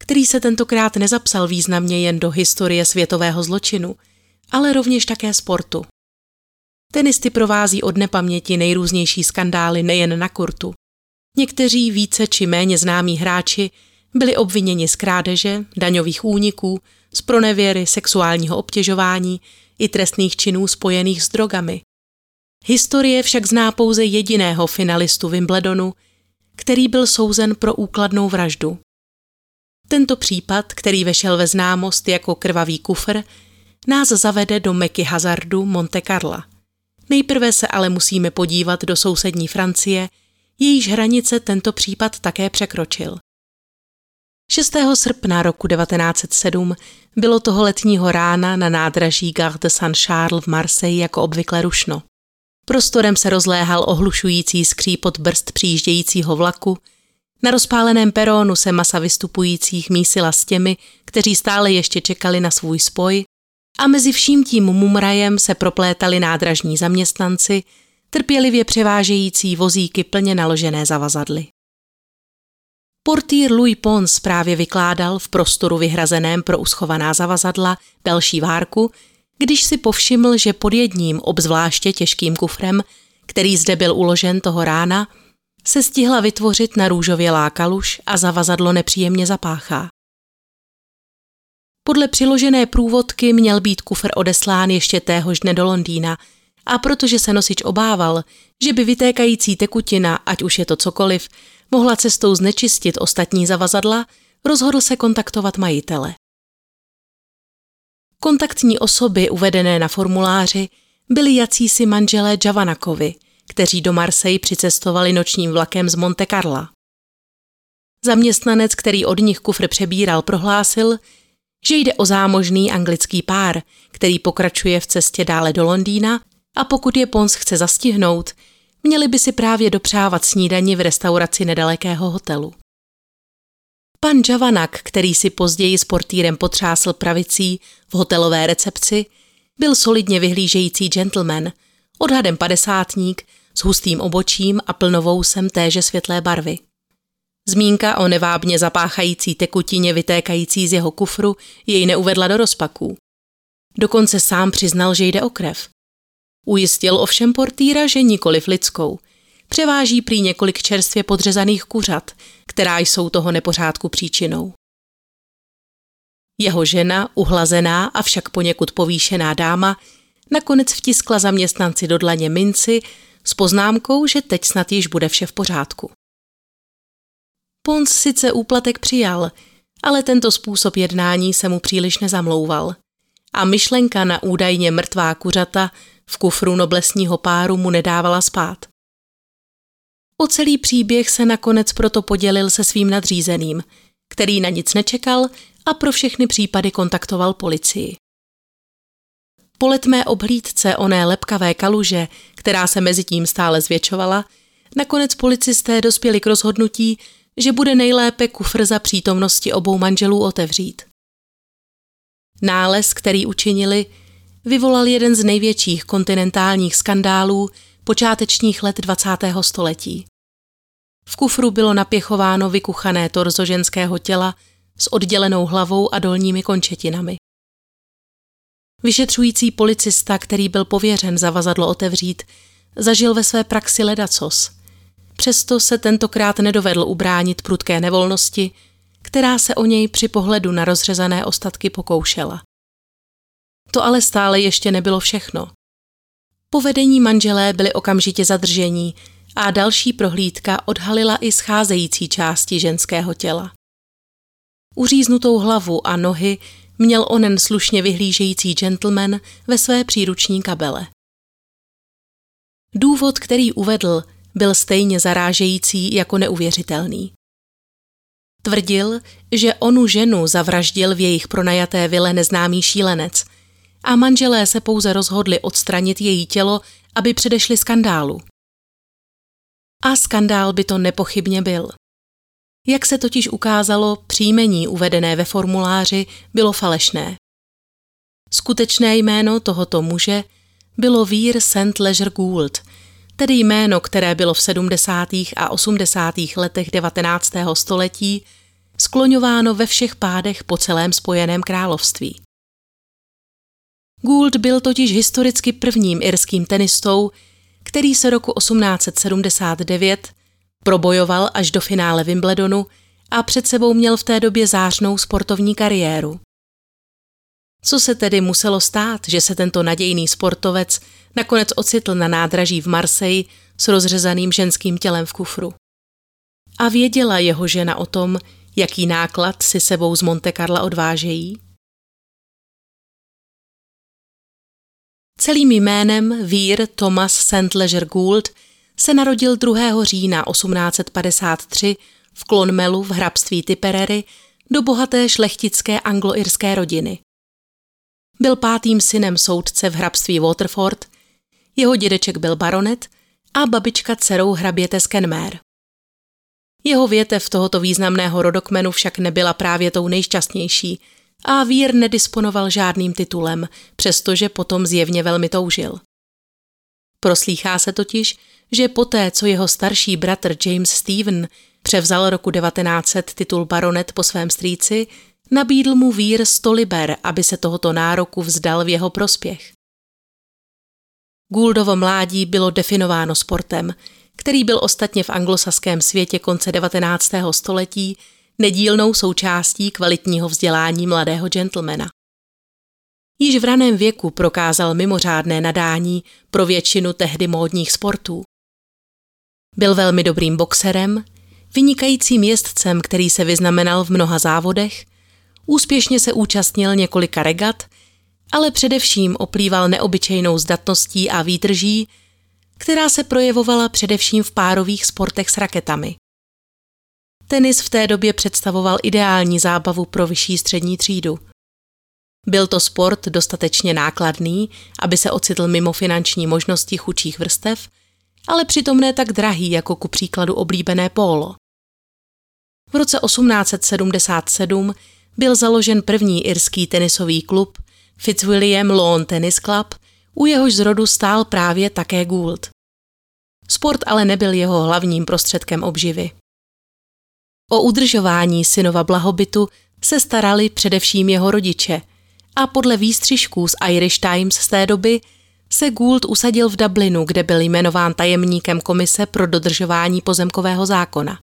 který se tentokrát nezapsal významně jen do historie světového zločinu, ale rovněž také sportu. Tenisty provází od nepaměti nejrůznější skandály nejen na kurtu. Někteří více či méně známí hráči byli obviněni z krádeže, daňových úniků, z pronevěry, sexuálního obtěžování i trestných činů spojených s drogami. Historie však zná pouze jediného finalistu Wimbledonu, který byl souzen pro úkladnou vraždu. Tento případ, který vešel ve známost jako krvavý kufr, nás zavede do meky hazardu Monte Carlo. Nejprve se ale musíme podívat do sousední Francie, jejíž hranice tento případ také překročil. 6. srpna roku 1907 bylo toho letního rána na nádraží Gare de Saint-Charles v Marseille jako obvykle rušno. Prostorem se rozléhal ohlušující skřípot brzd přijíždějícího vlaku, na rozpáleném perónu se masa vystupujících mísila s těmi, kteří stále ještě čekali na svůj spoj a mezi vším tím mumrajem se proplétali nádražní zaměstnanci, trpělivě převážející vozíky plně naložené zavazadly. Portýr Louis Pons právě vykládal v prostoru vyhrazeném pro uschovaná zavazadla další várku, když si povšiml, že pod jedním obzvláště těžkým kufrem, který zde byl uložen toho rána, se stihla vytvořit na růžově lákaluš a zavazadlo nepříjemně zapáchá. Podle přiložené průvodky měl být kufr odeslán ještě téhož dne do Londýna a protože se nosič obával, že by vytékající tekutina, ať už je to cokoliv, mohla cestou znečistit ostatní zavazadla, rozhodl se kontaktovat majitele. Kontaktní osoby uvedené na formuláři byli jacísi manželé Javanakovi – kteří do Marseille přicestovali nočním vlakem z Monte Carla. Zaměstnanec, který od nich kufr přebíral, prohlásil, že jde o zámožný anglický pár, který pokračuje v cestě dále do Londýna a pokud je Pons chce zastihnout, měli by si právě dopřávat snídani v restauraci nedalekého hotelu. Pan Javanak, který si později s portýrem potřásl pravicí v hotelové recepci, byl solidně vyhlížející gentleman, odhadem padesátník, s hustým obočím a plnovousem téže světlé barvy. Zmínka o nevábně zapáchající tekutině vytékající z jeho kufru jej neuvedla do rozpaků. Dokonce sám přiznal, že jde o krev. Ujistil ovšem portýra, že nikoliv lidskou. Převáží prý několik čerstvě podřezaných kuřat, která jsou toho nepořádku příčinou. Jeho žena, uhlazená, avšak poněkud povýšená dáma, nakonec vtiskla zaměstnanci do dlaně minci s poznámkou, že teď snad již bude vše v pořádku. Pons sice úplatek přijal, ale tento způsob jednání se mu příliš nezamlouval a myšlenka na údajně mrtvá kuřata v kufru noblesního páru mu nedávala spát. O celý příběh se nakonec proto podělil se svým nadřízeným, který na nic nečekal a pro všechny případy kontaktoval policii. Po letmé obhlídce oné lepkavé kaluže, která se mezi tím stále zvětšovala, nakonec policisté dospěli k rozhodnutí, že bude nejlépe kufr za přítomnosti obou manželů otevřít. Nález, který učinili, vyvolal jeden z největších kontinentálních skandálů počátečních let 20. století. V kufru bylo napěchováno vykuchané torzo ženského těla s oddělenou hlavou a dolními končetinami. Vyšetřující policista, který byl pověřen zavazadlo otevřít, zažil ve své praxi ledacos. Přesto se tentokrát nedovedl ubránit prudké nevolnosti, která se o něj při pohledu na rozřezané ostatky pokoušela. To ale stále ještě nebylo všechno. Povedení manželé byli okamžitě zadržení a další prohlídka odhalila i scházející části ženského těla. Uříznutou hlavu a nohy měl onen slušně vyhlížející gentleman ve své příruční kabele. Důvod, který uvedl, byl stejně zarážející jako neuvěřitelný. Tvrdil, že onu ženu zavraždil v jejich pronajaté vile neznámý šílenec a manželé se pouze rozhodli odstranit její tělo, aby předešli skandálu. A skandál by to nepochybně byl. Jak se totiž ukázalo, příjmení uvedené ve formuláři bylo falešné. Skutečné jméno tohoto muže bylo Vír St. Leger Gould, tedy jméno, které bylo v 70. a 80. letech 19. století skloňováno ve všech pádech po celém spojeném království. Gould byl totiž historicky prvním irským tenistou, který se roku 1879 probojoval až do finále Wimbledonu a před sebou měl v té době zářnou sportovní kariéru. Co se tedy muselo stát, že se tento nadějný sportovec nakonec ocitl na nádraží v Marseille s rozřezaným ženským tělem v kufru? A věděla jeho žena o tom, jaký náklad si sebou z Monte Carla odvážejí? Celým jménem Vír Thomas St. Leger Gould se narodil 2. října 1853 v Clonmelu v hrabství Tipperary do bohaté šlechtické angloirské rodiny. Byl pátým synem soudce v hrabství Waterford, jeho dědeček byl baronet a babička dcerou hraběte Skenmer. Jeho větev tohoto významného rodokmenu však nebyla právě tou nejšťastnější a Vír nedisponoval žádným titulem, přestože potom zjevně velmi toužil. Proslýchá se totiž, že poté, co jeho starší bratr James Stephen převzal roku 1900 titul baronet po svém strýci, nabídl mu vír 100 liber, aby se tohoto nároku vzdal v jeho prospěch. Gouldovo mládí bylo definováno sportem, který byl ostatně v anglosaském světě konce 19. století nedílnou součástí kvalitního vzdělání mladého gentlemana. Již v raném věku prokázal mimořádné nadání pro většinu tehdy módních sportů. Byl velmi dobrým boxerem, vynikajícím jezdcem, který se vyznamenal v mnoha závodech, úspěšně se účastnil několika regat, ale především oplýval neobyčejnou zdatností a výdrží, která se projevovala především v párových sportech s raketami. Tenis v té době představoval ideální zábavu pro vyšší střední třídu. Byl to sport dostatečně nákladný, aby se ocitl mimo finanční možnosti chudších vrstev, ale přitom ne tak drahý jako ku příkladu oblíbené pólo. V roce 1877 byl založen první irský tenisový klub Fitzwilliam Lawn Tennis Club, u jehož zrodu stál právě také Gould. Sport ale nebyl jeho hlavním prostředkem obživy. O udržování synova blahobytu se starali především jeho rodiče a podle výstřižků z Irish Times z té doby se Gould usadil v Dublinu, kde byl jmenován tajemníkem komise pro dodržování pozemkového zákona.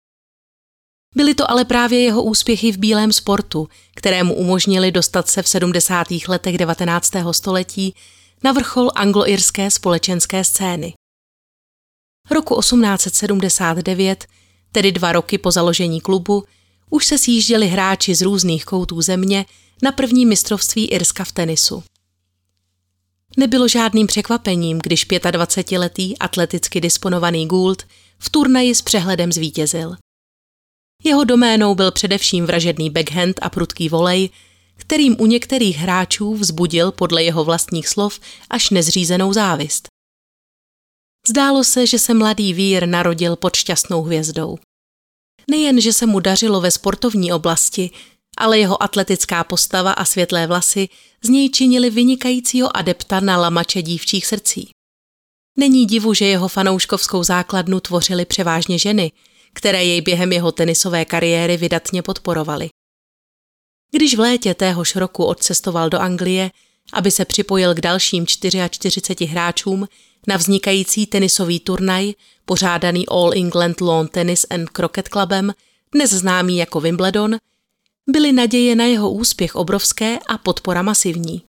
Byly to ale právě jeho úspěchy v bílém sportu, které mu umožnili dostat se v 70. letech 19. století na vrchol angloirské společenské scény. Roku 1879, tedy dva roky po založení klubu, už se sjížděli hráči z různých koutů země na první mistrovství Irska v tenisu. Nebylo žádným překvapením, když 25-letý atleticky disponovaný Gould v turnaji s přehledem zvítězil. Jeho doménou byl především vražedný backhand a prudký volej, kterým u některých hráčů vzbudil podle jeho vlastních slov až nezřízenou závist. Zdálo se, že se mladý vír narodil pod šťastnou hvězdou. Nejen, že se mu dařilo ve sportovní oblasti, ale jeho atletická postava a světlé vlasy z něj činili vynikajícího adepta na lamače dívčích srdcí. Není divu, že jeho fanouškovskou základnu tvořily převážně ženy, které jej během jeho tenisové kariéry vydatně podporovaly. Když v létě téhož roku odcestoval do Anglie, aby se připojil k dalším 44 hráčům na vznikající tenisový turnaj, pořádaný All England Lawn Tennis and Croquet Clubem, dnes známý jako Wimbledon, byly naděje na jeho úspěch obrovské a podpora masivní.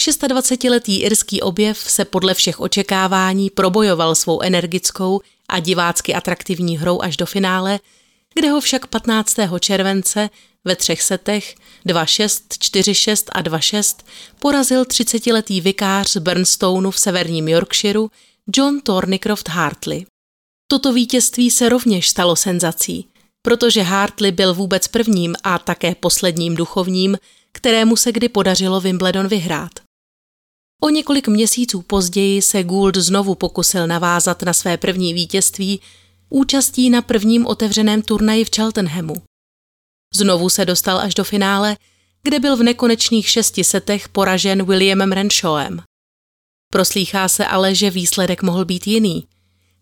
26-letý irský objev se podle všech očekávání probojoval svou energickou a divácky atraktivní hrou až do finále, kde ho však 15. července ve třech setech 2-6, 4-6 a 2-6 porazil 30-letý vikář z Burnstoneu v severním Yorkshireu John Thornycroft Hartley. Toto vítězství se rovněž stalo senzací, protože Hartley byl vůbec prvním a také posledním duchovním, kterému se kdy podařilo Wimbledon vyhrát. O několik měsíců později se Gould znovu pokusil navázat na své první vítězství účastí na prvním otevřeném turnaji v Cheltenhamu. Znovu se dostal až do finále, kde byl v nekonečných šesti setech poražen Williamem Renshawem. Proslýchá se ale, že výsledek mohl být jiný,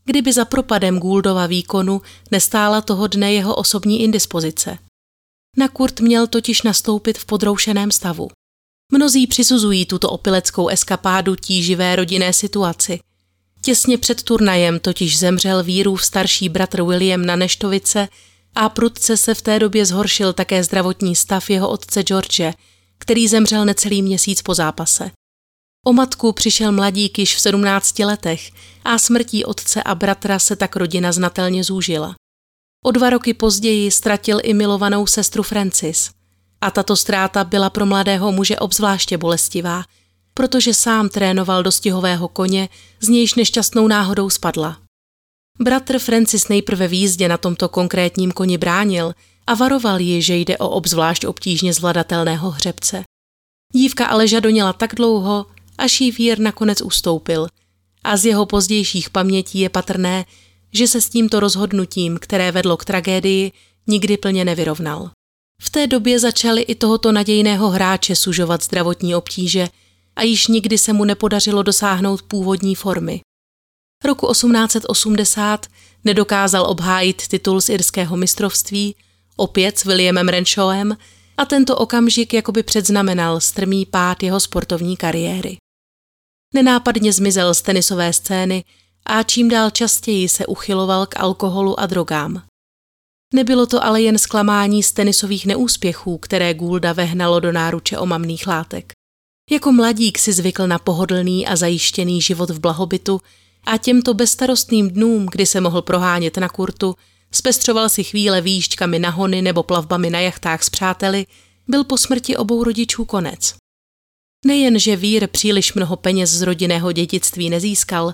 kdyby za propadem Gouldova výkonu nestála toho dne jeho osobní indispozice. Na Kurt měl totiž nastoupit v podroušeném stavu. Mnozí přisuzují tuto opileckou eskapádu tíživé rodinné situaci. Těsně před turnajem totiž zemřel Vírův starší bratr William na neštovice a prudce se v té době zhoršil také zdravotní stav jeho otce George, který zemřel necelý měsíc po zápase. O matku přišel mladík již v 17 letech a smrtí otce a bratra se tak rodina znatelně zúžila. O dva roky později ztratil i milovanou sestru Francis. A tato ztráta byla pro mladého muže obzvláště bolestivá, protože sám trénoval dostihového koně, z nějž nešťastnou náhodou spadla. Bratr Francis nejprve v jízdě na tomto konkrétním koni bránil a varoval ji, že jde o obzvlášť obtížně zvladatelného hřebce. Dívka ale žadoněla tak dlouho, až jí vír nakonec ustoupil a z jeho pozdějších pamětí je patrné, že se s tímto rozhodnutím, které vedlo k tragédii, nikdy plně nevyrovnal. V té době začaly i tohoto nadějného hráče sužovat zdravotní obtíže a již nikdy se mu nepodařilo dosáhnout původní formy. Roku 1880 nedokázal obhájit titul z irského mistrovství, opět s Williamem Renshawem, a tento okamžik jakoby předznamenal strmý pád jeho sportovní kariéry. Nenápadně zmizel z tenisové scény a čím dál častěji se uchyloval k alkoholu a drogám. Nebylo to ale jen zklamání z tenisových neúspěchů, které Goulda vehnalo do náruče omamných látek. Jako mladík si zvykl na pohodlný a zajištěný život v blahobytu a těmto bezstarostným dnům, kdy se mohl prohánět na kurtu, zpestřoval si chvíle výšťkami na hony nebo plavbami na jachtách s přáteli, byl po smrti obou rodičů konec. Nejen, že Vír příliš mnoho peněz z rodinného dědictví nezískal,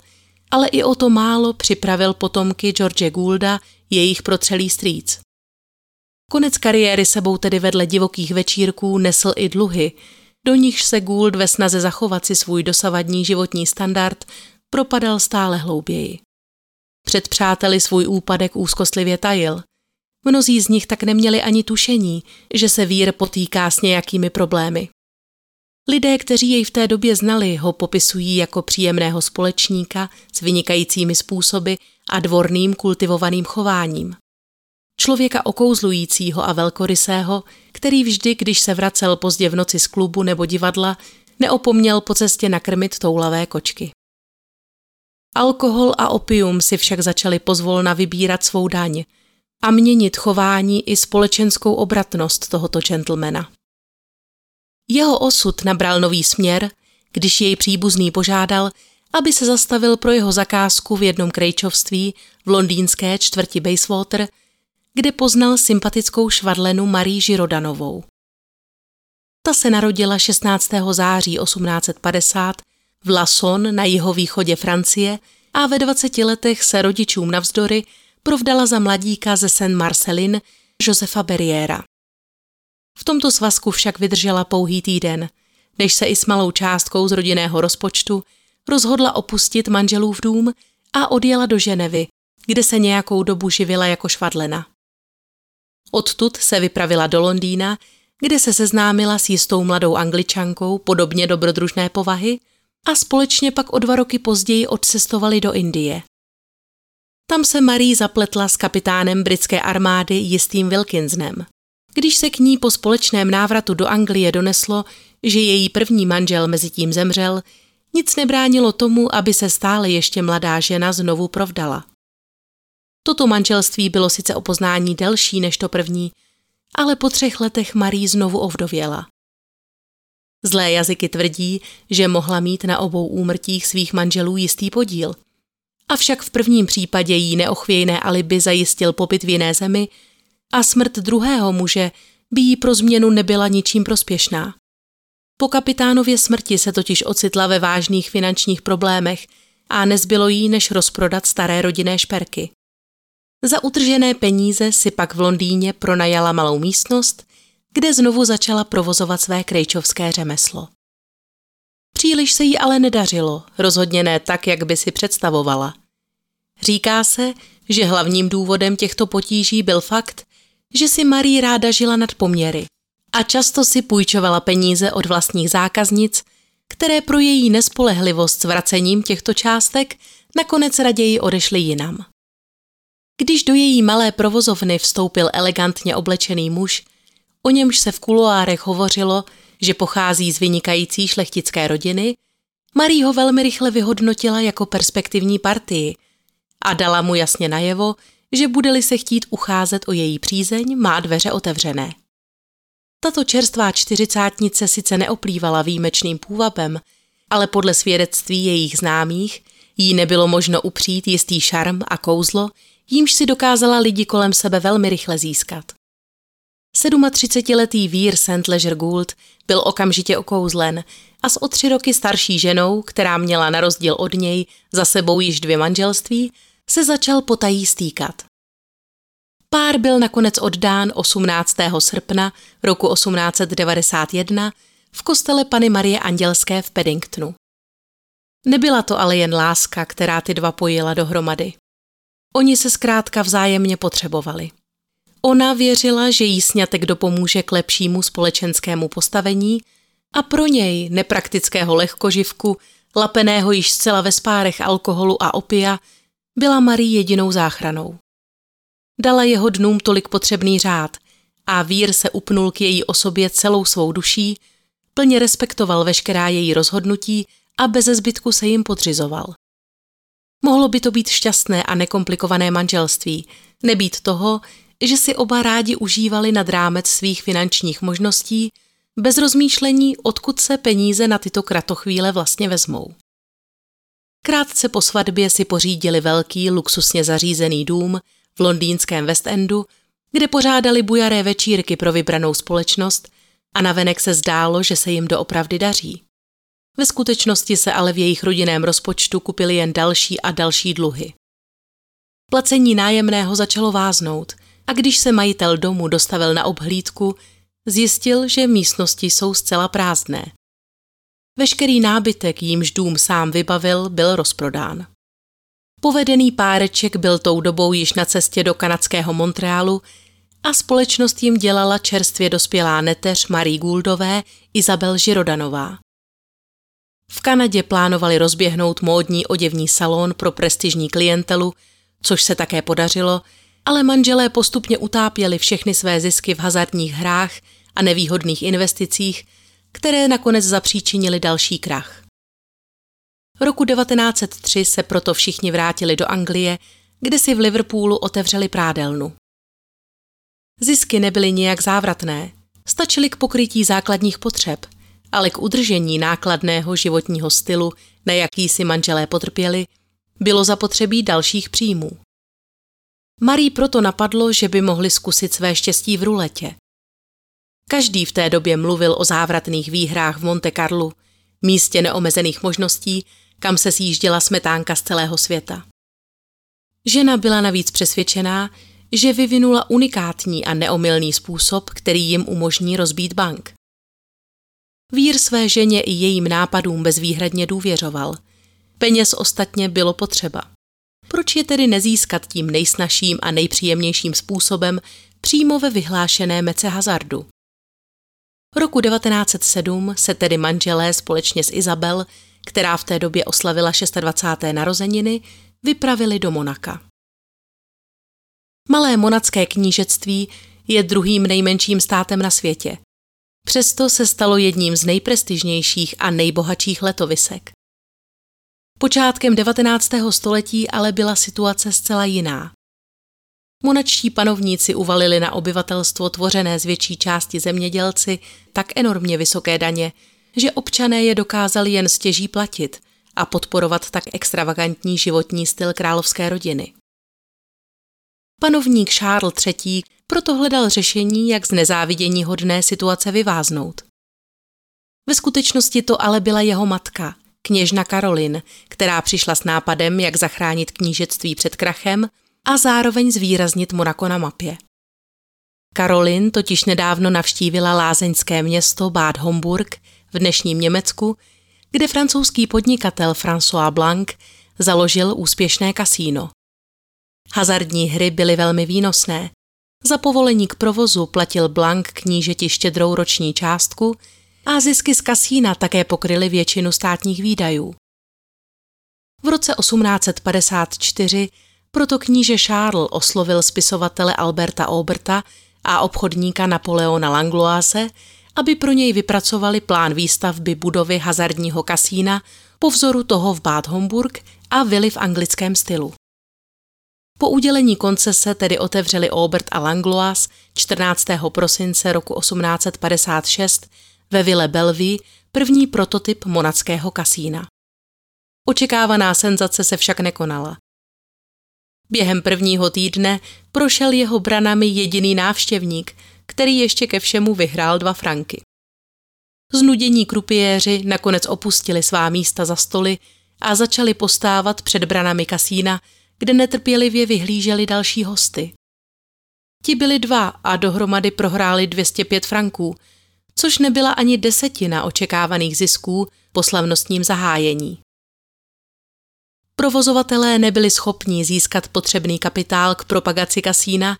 ale i o to málo připravil potomky George Goulda, jejich protřelý strýc. Konec kariéry sebou tedy vedle divokých večírků nesl i dluhy, do nichž se Gould ve snaze zachovat si svůj dosavadní životní standard propadal stále hlouběji. Před přáteli svůj úpadek úzkostlivě tajil. Mnozí z nich tak neměli ani tušení, že se vír potýká s nějakými problémy. Lidé, kteří jej v té době znali, ho popisují jako příjemného společníka s vynikajícími způsoby a dvorným kultivovaným chováním. Člověka okouzlujícího a velkorysého, který vždy, když se vracel pozdě v noci z klubu nebo divadla, neopomněl po cestě nakrmit toulavé kočky. Alkohol a opium si však začali pozvolna vybírat svou daň a měnit chování i společenskou obratnost tohoto gentlemana. Jeho osud nabral nový směr, když jej příbuzný požádal, aby se zastavil pro jeho zakázku v jednom krejčovství v londýnské čtvrti Bayswater, kde poznal sympatickou švadlenu Marii Žirodanovou. Ta se narodila 16. září 1850 v Lasson na jihovýchodě Francie a ve 20 letech se rodičům navzdory provdala za mladíka ze Saint Marcelin Josefa Berriera. V tomto svazku však vydržela pouhý týden, než se i s malou částkou z rodinného rozpočtu rozhodla opustit manželův dům a odjela do Ženevy, kde se nějakou dobu živila jako švadlena. Odtud se vypravila do Londýna, kde se seznámila s jistou mladou angličankou podobně dobrodružné povahy a společně pak o dva roky později odcestovali do Indie. Tam se Marie zapletla s kapitánem britské armády jistým Wilkinsonem. Když se k ní po společném návratu do Anglie doneslo, že její první manžel mezi tím zemřel, nic nebránilo tomu, aby se stále ještě mladá žena znovu provdala. Toto manželství bylo sice o poznání delší než to první, ale po třech letech Marie znovu ovdověla. Zlé jazyky tvrdí, že mohla mít na obou úmrtích svých manželů jistý podíl. Avšak v prvním případě jí neochvějné alibi zajistil pobyt v jiné zemi a smrt druhého muže by jí pro změnu nebyla ničím prospěšná. Po kapitánově smrti se totiž ocitla ve vážných finančních problémech a nezbylo jí než rozprodat staré rodinné šperky. Za utržené peníze si pak v Londýně pronajala malou místnost, kde znovu začala provozovat své krejčovské řemeslo. Příliš se jí ale nedařilo, rozhodně ne tak, jak by si představovala. Říká se, že hlavním důvodem těchto potíží byl fakt, že si Marie ráda žila nad poměry a často si půjčovala peníze od vlastních zákaznic, které pro její nespolehlivost s vracením těchto částek nakonec raději odešly jinam. Když do její malé provozovny vstoupil elegantně oblečený muž, o němž se v kuloárech hovořilo, že pochází z vynikající šlechtické rodiny, Marie ho velmi rychle vyhodnotila jako perspektivní partii a dala mu jasně najevo, že bude-li se chtít ucházet o její přízeň, má dveře otevřené. Tato čerstvá čtyřicátnice sice neoplývala výjimečným půvabem, ale podle svědectví jejich známých jí nebylo možno upřít jistý šarm a kouzlo, jímž si dokázala lidi kolem sebe velmi rychle získat. 37-letý vír St. Leger Gould byl okamžitě okouzlen a s o tři roky starší ženou, která měla na rozdíl od něj za sebou již dvě manželství, se začal potají stýkat. Pár byl nakonec oddán 18. srpna roku 1891 v kostele Pany Marie Andělské v Paddingtonu. Nebyla to ale jen láska, která ty dva pojila dohromady. Oni se zkrátka vzájemně potřebovali. Ona věřila, že jí snětek dopomůže k lepšímu společenskému postavení a pro něj, nepraktického lehkoživku, lapeného již zcela ve spárech alkoholu a opia, byla Marie jedinou záchranou. Dala jeho dnům tolik potřebný řád a vír se upnul k její osobě celou svou duší, plně respektoval veškerá její rozhodnutí a bez zbytku se jim podřizoval. Mohlo by to být šťastné a nekomplikované manželství, nebýt toho, že si oba rádi užívali nad rámec svých finančních možností, bez rozmýšlení, odkud se peníze na tyto kratochvíle vlastně vezmou. Krátce po svatbě si pořídili velký, luxusně zařízený dům v londýnském West Endu, kde pořádali bujaré večírky pro vybranou společnost a navenek se zdálo, že se jim doopravdy daří. Ve skutečnosti se ale v jejich rodinném rozpočtu kupili jen další a další dluhy. Placení nájemného začalo váznout a když se majitel domu dostavil na obhlídku, zjistil, že místnosti jsou zcela prázdné. Veškerý nábytek, jímž dům sám vybavil, byl rozprodán. Povedený páreček byl tou dobou již na cestě do kanadského Montrealu a společnost jim dělala čerstvě dospělá neteř Marie Gouldové Izabel Žirodanová. V Kanadě plánovali rozběhnout módní oděvní salon pro prestižní klientelu, což se také podařilo, ale manželé postupně utápěli všechny své zisky v hazardních hrách a nevýhodných investicích, které nakonec zapříčinili další krach. Roku 1903 se proto všichni vrátili do Anglie, kde si v Liverpoolu otevřeli prádelnu. Zisky nebyly nijak závratné, stačily k pokrytí základních potřeb, ale k udržení nákladného životního stylu, na jaký si manželé potrpěli, bylo zapotřebí dalších příjmů. Marí proto napadlo, že by mohli zkusit své štěstí v ruletě. Každý v té době mluvil o závratných výhrách v Monte Carlo, místě neomezených možností, kam se sjížděla smetánka z celého světa. Žena byla navíc přesvědčená, že vyvinula unikátní a neomylný způsob, který jim umožní rozbít bank. Vír své ženě i jejím nápadům bezvýhradně důvěřoval. Peněz ostatně bylo potřeba. Proč je tedy nezískat tím nejsnažším a nejpříjemnějším způsobem přímo ve vyhlášené mece hazardu? Roku 1907 se tedy manželé společně s Izabel, která v té době oslavila 26. narozeniny, vypravili do Monaka. Malé monacké knížectví je druhým nejmenším státem na světě. Přesto se stalo jedním z nejprestižnějších a nejbohatších letovisek. Počátkem 19. století ale byla situace zcela jiná. Monačtí panovníci uvalili na obyvatelstvo tvořené z větší části zemědělci tak enormně vysoké daně, že občané je dokázali jen stěží platit a podporovat tak extravagantní životní styl královské rodiny. Panovník Charles III. proto hledal řešení, jak z nezávidění hodné situace vyváznout. Ve skutečnosti to ale byla jeho matka, kněžna Karolin, která přišla s nápadem, jak zachránit knížectví před krachem a zároveň zvýraznit Monako na mapě. Karolin totiž nedávno navštívila lázeňské město Bad Homburg v dnešním Německu, kde francouzský podnikatel François Blanc založil úspěšné kasíno. Hazardní hry byly velmi výnosné. Za povolení k provozu platil Blanc knížeti štědrou roční částku a zisky z kasína také pokryly většinu státních výdajů. V roce 1854 proto kníže Charles oslovil spisovatele Alberta Auberta a obchodníka Napoleona Langloise, aby pro něj vypracovali plán výstavby budovy hazardního kasína po vzoru toho v Bad Homburg a vily v anglickém stylu. Po udělení koncese tedy otevřeli Aubert a Langlois 14. prosince roku 1856 ve vile Bellevue první prototyp monackého kasína. Očekávaná senzace se však nekonala. Během prvního týdne prošel jeho branami jediný návštěvník, který ještě ke všemu vyhrál dva franky. Znudění krupiéři nakonec opustili svá místa za stoly a začali postávat před branami kasína, kde netrpělivě vyhlíželi další hosty. Ti byli dva a dohromady prohráli 205 franků, což nebyla ani desetina očekávaných zisků po slavnostním zahájení. Provozovatelé nebyli schopni získat potřebný kapitál k propagaci kasína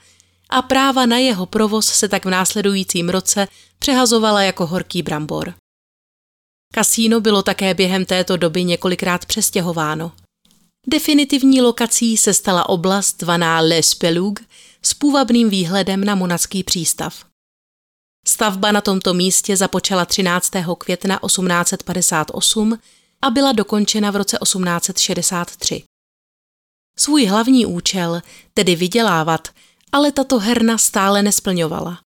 a práva na jeho provoz se tak v následujícím roce přehazovala jako horký brambor. Kasíno bylo také během této doby několikrát přestěhováno. Definitivní lokací se stala oblast zvaná Les Pelug s půvabným výhledem na monacký přístav. Stavba na tomto místě započala 13. května 1858 a byla dokončena v roce 1863. Svůj hlavní účel, tedy vydělávat, ale tato herna stále nesplňovala.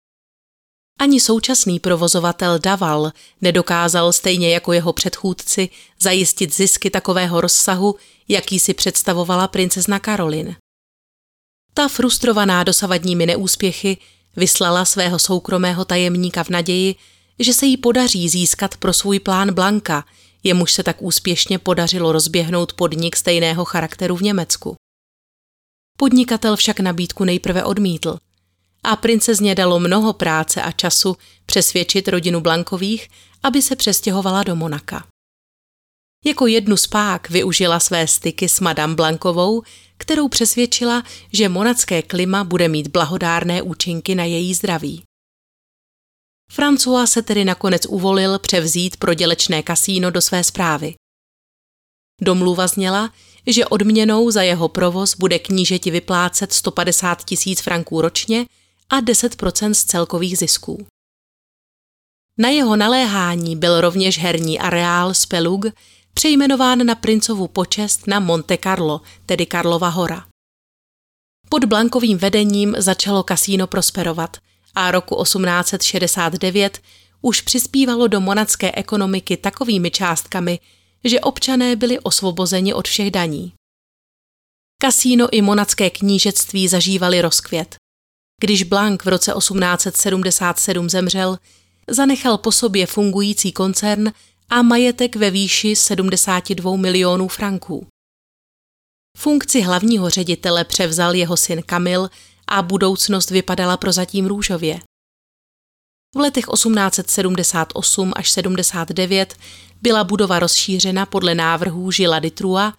Ani současný provozovatel Daval nedokázal stejně jako jeho předchůdci zajistit zisky takového rozsahu, jaký si představovala princezna Karolin. Ta frustrovaná dosavadními neúspěchy vyslala svého soukromého tajemníka v naději, že se jí podaří získat pro svůj plán Blanka, jemuž se tak úspěšně podařilo rozběhnout podnik stejného charakteru v Německu. Podnikatel však nabídku nejprve odmítl a princezně dalo mnoho práce a času přesvědčit rodinu Blankových, aby se přestěhovala do Monaka. Jako jednu z pák využila své styky s Madame Blankovou, kterou přesvědčila, že monacké klima bude mít blahodárné účinky na její zdraví. François se tedy nakonec uvolil převzít prodělečné kasíno do své zprávy. Domluva zněla, že odměnou za jeho provoz bude knížeti vyplácet 150 tisíc franků ročně a 10% z celkových zisků. Na jeho naléhání byl rovněž herní areál Spelug přejmenován na princovu počest na Monte Carlo, tedy Karlova hora. Pod Blankovým vedením začalo kasíno prosperovat a roku 1869 už přispívalo do monacké ekonomiky takovými částkami, že občané byli osvobozeni od všech daní. Kasíno i monacké knížectví zažívali rozkvět. Když Blank v roce 1877 zemřel, zanechal po sobě fungující koncern a majetek ve výši 72 milionů franků. Funkci hlavního ředitele převzal jeho syn Kamil a budoucnost vypadala prozatím růžově. V letech 1878 až 79 byla budova rozšířena podle návrhů Žila Ditrua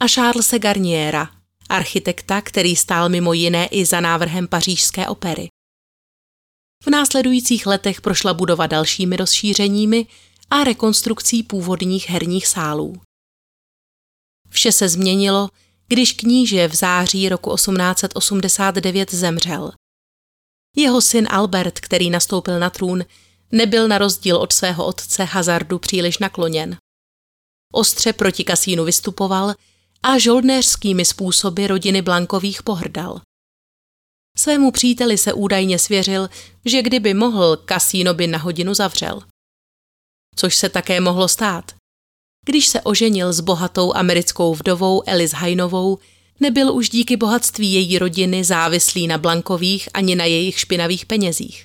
a Charlesa Garniera, architekta, který stál mimo jiné i za návrhem pařížské opery. V následujících letech prošla budova dalšími rozšířeními a rekonstrukcí původních herních sálů. Vše se změnilo, když kníže v září roku 1889 zemřel. Jeho syn Albert, který nastoupil na trůn, nebyl na rozdíl od svého otce hazardu příliš nakloněn. Ostře proti kasínu vystupoval a žoldnéřskými způsoby rodiny Blankových pohrdal. Svému příteli se údajně svěřil, že kdyby mohl, kasíno by na hodinu zavřel. Což se také mohlo stát. Když se oženil s bohatou americkou vdovou Elis Hainovou, nebyl už díky bohatství její rodiny závislý na Blankových ani na jejich špinavých penězích.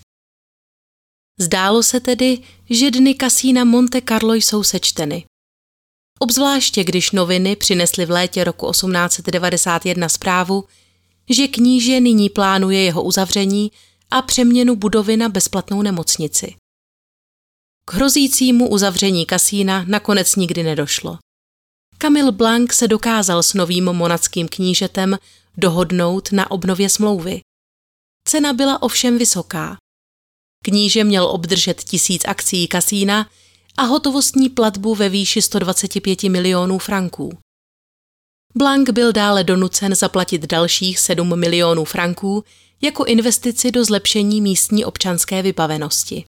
Zdálo se tedy, že dny kasína Monte Carlo jsou sečteny. Obzvláště když noviny přinesly v létě roku 1891 zprávu, že kníže nyní plánuje jeho uzavření a přeměnu budovy na bezplatnou nemocnici. K hrozícímu uzavření kasína nakonec nikdy nedošlo. Kamil Blanc se dokázal s novým monackým knížetem dohodnout na obnově smlouvy. Cena byla ovšem vysoká. Kníže měl obdržet tisíc akcí kasína a hotovostní platbu ve výši 125 milionů franků. Blanc byl dále donucen zaplatit dalších 7 milionů franků jako investici do zlepšení místní občanské vybavenosti.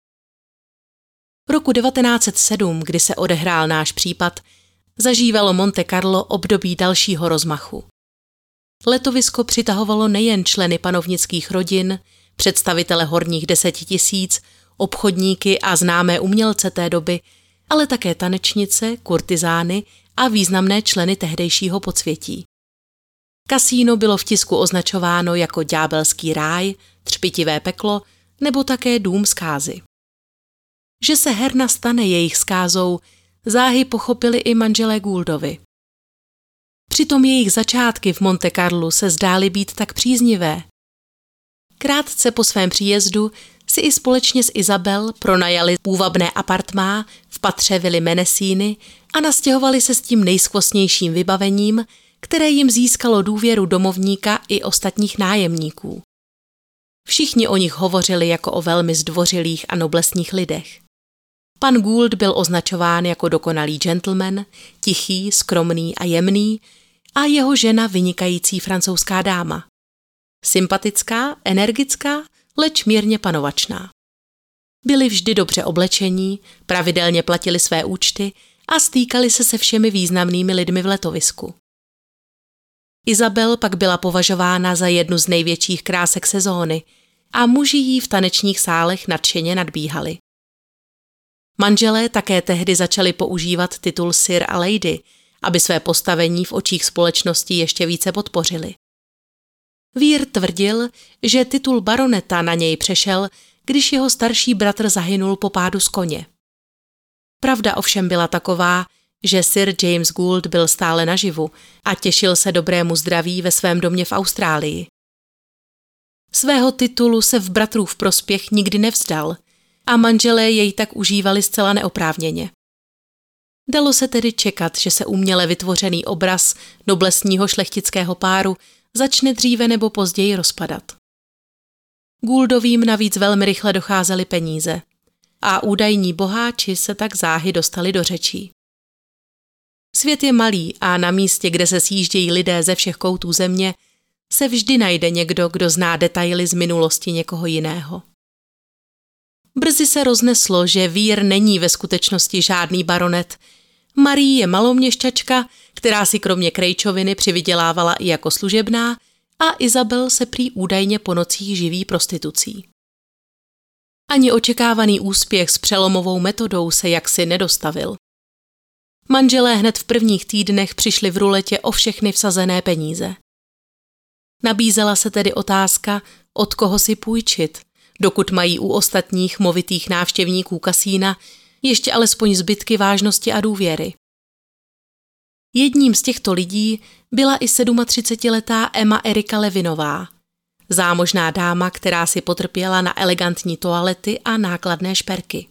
Roku 1907, kdy se odehrál náš případ, zažívalo Monte Carlo období dalšího rozmachu. Letovisko přitahovalo nejen členy panovnických rodin, představitele horních deseti tisíc, obchodníky a známé umělce té doby, ale také tanečnice, kurtizány a významné členy tehdejšího podsvětí. Kasíno bylo v tisku označováno jako ďábelský ráj, třpitivé peklo nebo také dům zkázy. Že se herna stane jejich skázou, záhy pochopili i manželé Gouldovi. Přitom jejich začátky v Monte Carlo se zdály být tak příznivé. Krátce po svém příjezdu si i společně s Izabel pronajali půvabné apartmá v patře Vily Menesíny a nastěhovali se s tím nejskvostnějším vybavením, které jim získalo důvěru domovníka i ostatních nájemníků. Všichni o nich hovořili jako o velmi zdvořilých a noblesních lidech. Pan Gould byl označován jako dokonalý gentleman, tichý, skromný a jemný a jeho žena vynikající francouzská dáma. Sympatická, energická, leč mírně panovačná. Byli vždy dobře oblečení, pravidelně platili své účty a stýkali se se všemi významnými lidmi v letovisku. Izabel pak byla považována za jednu z největších krásek sezóny a muži jí v tanečních sálech nadšeně nadbíhali. Manželé také tehdy začali používat titul Sir a Lady, aby své postavení v očích společnosti ještě více podpořili. Vír tvrdil, že titul baroneta na něj přešel, když jeho starší bratr zahynul po pádu z koně. Pravda ovšem byla taková, že Sir James Gould byl stále naživu a těšil se dobrému zdraví ve svém domě v Austrálii. Svého titulu se v bratrův prospěch nikdy nevzdal a manželé jej tak užívali zcela neoprávněně. Dalo se tedy čekat, že se uměle vytvořený obraz noblesního šlechtického páru začne dříve nebo později rozpadat. Gouldovým navíc velmi rychle docházely peníze a údajní boháči se tak záhy dostali do řečí. Svět je malý a na místě, kde se sjíždějí lidé ze všech koutů země, se vždy najde někdo, kdo zná detaily z minulosti někoho jiného. Brzy se rozneslo, že Vír není ve skutečnosti žádný baronet. Marie je maloměšťačka, která si kromě krejčoviny přivydělávala i jako služebná a Izabel se prý údajně po nocích živí prostitucí. Ani očekávaný úspěch s přelomovou metodou se jaksi nedostavil. Manželé hned v prvních týdnech přišli v ruletě o všechny vsazené peníze. Nabízela se tedy otázka, od koho si půjčit, dokud mají u ostatních movitých návštěvníků kasína ještě alespoň zbytky vážnosti a důvěry. Jedním z těchto lidí byla i 37-letá Emma Erika Levinová, zámožná dáma, která si potrpěla na elegantní toalety a nákladné šperky.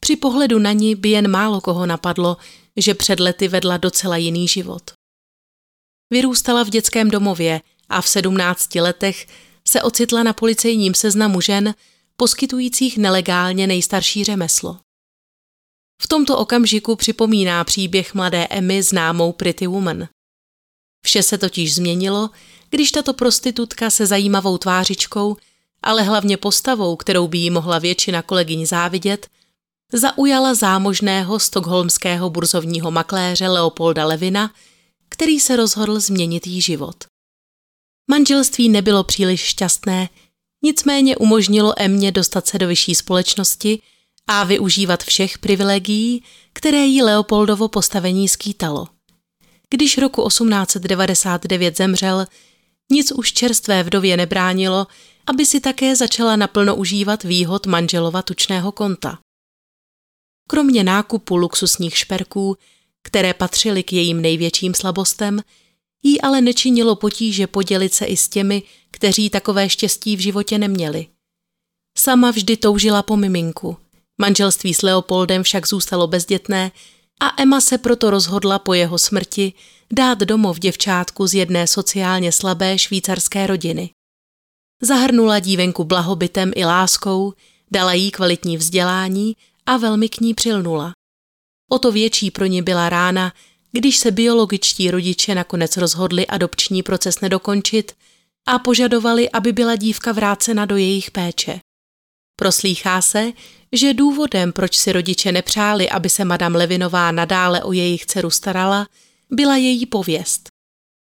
Při pohledu na ní by jen málo koho napadlo, že před lety vedla docela jiný život. Vyrůstala v dětském domově a v 17 letech se ocitla na policejním seznamu žen, poskytujících nelegálně nejstarší řemeslo. V tomto okamžiku připomíná příběh mladé Emmy známou Pretty Woman. Vše se totiž změnilo, když tato prostitutka se zajímavou tvářičkou, ale hlavně postavou, kterou by jí mohla většina kolegyň závidět, zaujala zámožného stokholmského burzovního makléře Leopolda Levina, který se rozhodl změnit jí život. Manželství nebylo příliš šťastné, nicméně umožnilo Emě dostat se do vyšší společnosti a využívat všech privilegií, které jí Leopoldovo postavení skýtalo. Když roku 1899 zemřel, nic už čerstvé vdově nebránilo, aby si také začala naplno užívat výhod manželova tučného konta. Kromě nákupu luxusních šperků, které patřily k jejím největším slabostem, jí ale nečinilo potíže podělit se i s těmi, kteří takové štěstí v životě neměli. Sama vždy toužila po miminku. Manželství s Leopoldem však zůstalo bezdětné a Emma se proto rozhodla po jeho smrti dát domov děvčátku z jedné sociálně slabé švýcarské rodiny. Zahrnula dívenku blahobytem i láskou, dala jí kvalitní vzdělání a velmi k ní přilnula. O to větší pro ní byla rána, když se biologičtí rodiče nakonec rozhodli adopční proces nedokončit a požadovali, aby byla dívka vrácena do jejich péče. Proslýchá se, že důvodem, proč si rodiče nepřáli, aby se madam Levinová nadále o jejich dceru starala, byla její pověst.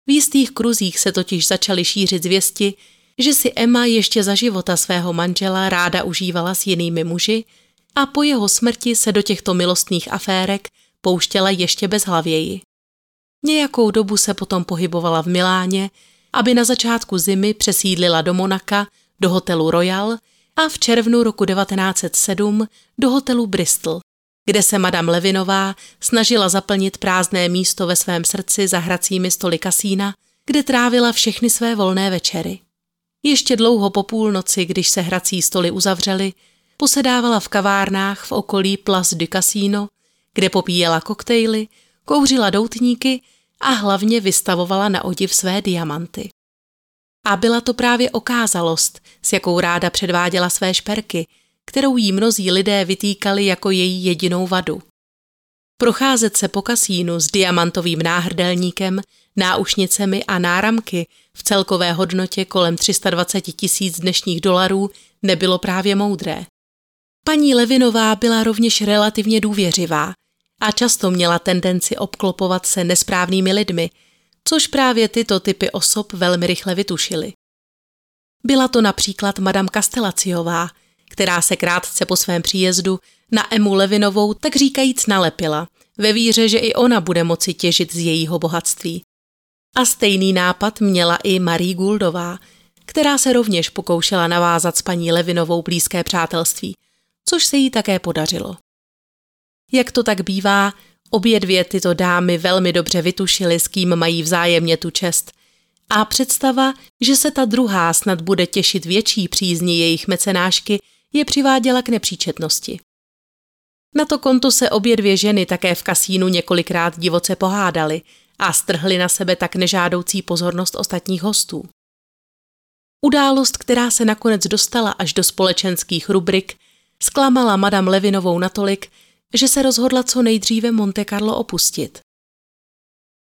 V jistých kruzích se totiž začaly šířit zvěsti, že si Emma ještě za života svého manžela ráda užívala s jinými muži a po jeho smrti se do těchto milostných aférek pouštěla ještě bezhlavěji. Nějakou dobu se potom pohybovala v Miláně, aby na začátku zimy přesídlila do Monaka, do hotelu Royal a v červnu roku 1907 do hotelu Bristol, kde se madame Levinová snažila zaplnit prázdné místo ve svém srdci za hracími stoly kasína, kde trávila všechny své volné večery. Ještě dlouho po půlnoci, když se hrací stoly uzavřely, posedávala v kavárnách v okolí Place du Casino, kde popíjela koktejly, kouřila doutníky a hlavně vystavovala na odiv své diamanty. A byla to právě okázalost, s jakou ráda předváděla své šperky, kterou jí mnozí lidé vytýkali jako její jedinou vadu. Procházet se po kasínu s diamantovým náhrdelníkem, náušnicemi a náramky v celkové hodnotě kolem 320 tisíc dnešních dolarů nebylo právě moudré. Paní Levinová byla rovněž relativně důvěřivá a často měla tendenci obklopovat se nesprávnými lidmi, což právě tyto typy osob velmi rychle vytušily. Byla to například madame Kastelaciová, která se krátce po svém příjezdu na Emu Levinovou tak říkajíc nalepila, ve víře, že i ona bude moci těžit z jejího bohatství. A stejný nápad měla i Marie Guldová, která se rovněž pokoušela navázat s paní Levinovou blízké přátelství, což se jí také podařilo. Jak to tak bývá, obě dvě tyto dámy velmi dobře vytušily, s kým mají vzájemně tu čest. A představa, že se ta druhá snad bude těšit větší přízni jejich mecenášky, je přiváděla k nepříčetnosti. Na to konto se obě dvě ženy také v kasínu několikrát divoce pohádaly a strhly na sebe tak nežádoucí pozornost ostatních hostů. Událost, která se nakonec dostala až do společenských rubrik, zklamala madam Levinovou natolik, že se rozhodla co nejdříve Monte Carlo opustit.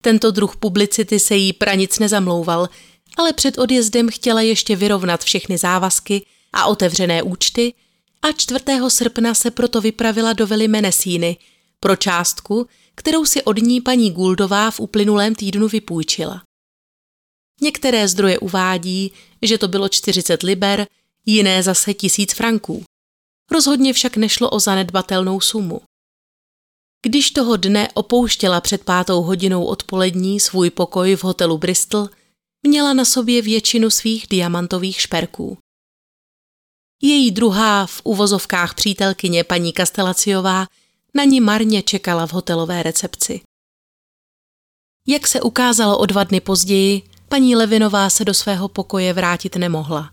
Tento druh publicity se jí pranic nezamlouval, ale před odjezdem chtěla ještě vyrovnat všechny závazky a otevřené účty a 4. srpna se proto vypravila do Vily Menesíny pro částku, kterou si od ní paní Guldová v uplynulém týdnu vypůjčila. Některé zdroje uvádí, že to bylo 40 liber, jiné zase tisíc franků. Rozhodně však nešlo o zanedbatelnou sumu. Když toho dne opouštěla před pátou hodinou odpolední svůj pokoj v hotelu Bristol, měla na sobě většinu svých diamantových šperků. Její druhá v uvozovkách přítelkyně paní Kastelaciová na ní marně čekala v hotelové recepci. Jak se ukázalo o dva dny později, paní Levinová se do svého pokoje vrátit nemohla.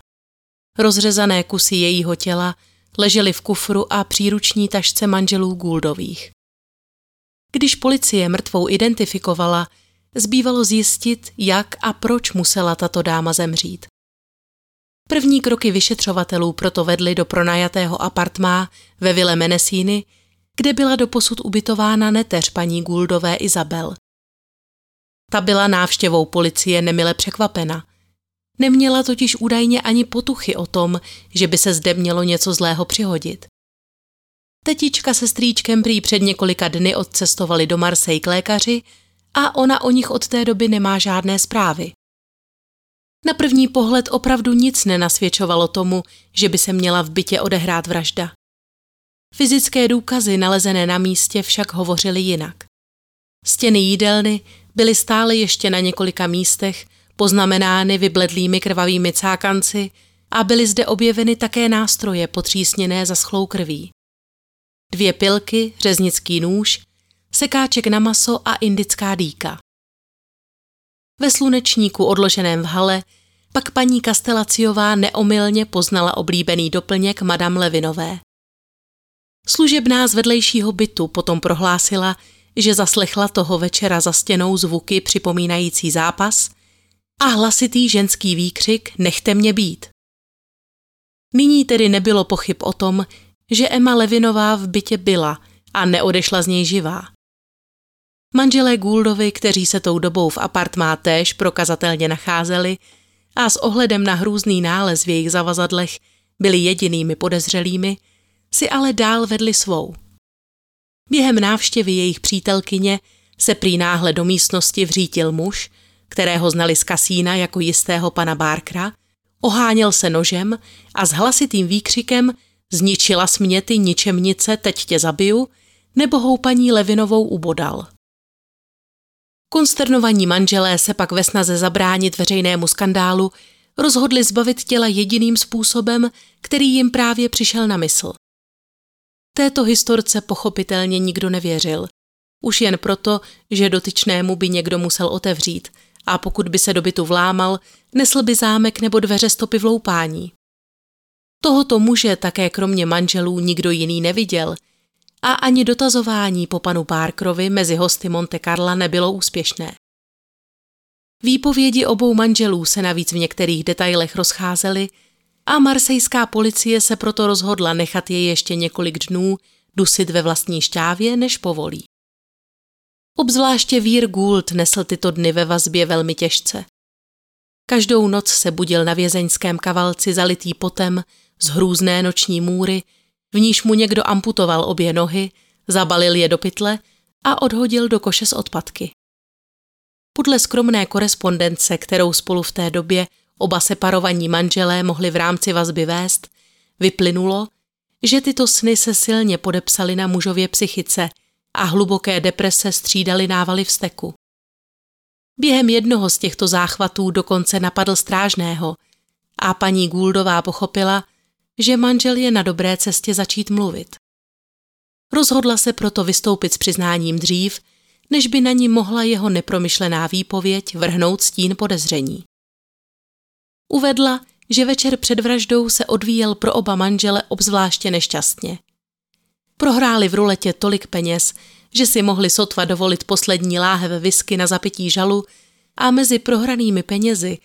Rozřezané kusy jejího těla ležely v kufru a příruční tašce manželů Guldových. Když policie mrtvou identifikovala, zbývalo zjistit, jak a proč musela tato dáma zemřít. První kroky vyšetřovatelů proto vedly do pronajatého apartmá ve Vile Menesíny, kde byla doposud ubytována neteř paní Guldové Izabel. Ta byla návštěvou policie nemile překvapena. Neměla totiž údajně ani potuchy o tom, že by se zde mělo něco zlého přihodit. Tetička se strýčkem prý před několika dny odcestovali do Marseille k lékaři a ona o nich od té doby nemá žádné zprávy. Na první pohled opravdu nic nenasvědčovalo tomu, že by se měla v bytě odehrát vražda. Fyzické důkazy nalezené na místě však hovořily jinak. Stěny jídelny byly stále ještě na několika místech poznamenány vybledlými krvavými cákanci a byly zde objeveny také nástroje potřísněné schlou krví. Dvě pilky, řeznický nůž, sekáček na maso a indická dýka. Ve slunečníku odloženém v hale pak paní Kastelaciová neomylně poznala oblíbený doplněk Madame Levinové. Služebná z vedlejšího bytu potom prohlásila, že zaslechla toho večera za stěnou zvuky připomínající zápas a hlasitý ženský výkřik Nechte mě být. Nyní tedy nebylo pochyb o tom, že Emma Levinová v bytě byla a neodešla z něj živá. Manželé Gouldovi, kteří se tou dobou v apartmá též prokazatelně nacházeli a s ohledem na hrůzný nález v jejich zavazadlech byli jedinými podezřelými, si ale dál vedli svou. Během návštěvy jejich přítelkyně se prý náhle do místnosti vřítil muž, kterého znali z kasína jako jistého pana Barkra, oháněl se nožem a s hlasitým výkřikem zničila smě ty ničemnice, teď tě zabiju, nebo houpaní Levinovou ubodal. Konsternovaní manželé se pak ve snaze zabránit veřejnému skandálu rozhodli zbavit těla jediným způsobem, který jim právě přišel na mysl. Této historce pochopitelně nikdo nevěřil. Už jen proto, že dotyčnému by někdo musel otevřít a pokud by se do bytu vlámal, nesl by zámek nebo dveře stopy vloupání. Tohoto muže také kromě manželů nikdo jiný neviděl a ani dotazování po panu Parkerovi mezi hosty Monte Carla nebylo úspěšné. Výpovědi obou manželů se navíc v některých detailech rozcházely a marsejská policie se proto rozhodla nechat je ještě několik dnů dusit ve vlastní šťávě, než povolí. Obzvláště Vír Gould nesl tyto dny ve vazbě velmi těžce. Každou noc se budil na vězeňském kavalci zalitý potem z hrůzné noční můry, v níž mu někdo amputoval obě nohy, zabalil je do pytle a odhodil do koše s odpadky. Podle skromné korespondence, kterou spolu v té době oba separovaní manželé mohli v rámci vazby vést, vyplynulo, že tyto sny se silně podepsaly na mužově psychice a hluboké deprese střídaly návaly vzteku. Během jednoho z těchto záchvatů dokonce napadl strážného a paní Gouldová pochopila, že manžel je na dobré cestě začít mluvit. Rozhodla se proto vystoupit s přiznáním dřív, než by na ní mohla jeho nepromyšlená výpověď vrhnout stín podezření. Uvedla, že večer před vraždou se odvíjel pro oba manžele obzvláště nešťastně. Prohráli v ruletě tolik peněz, že si mohli sotva dovolit poslední láhev whisky na zapití žalu a mezi prohranými penězi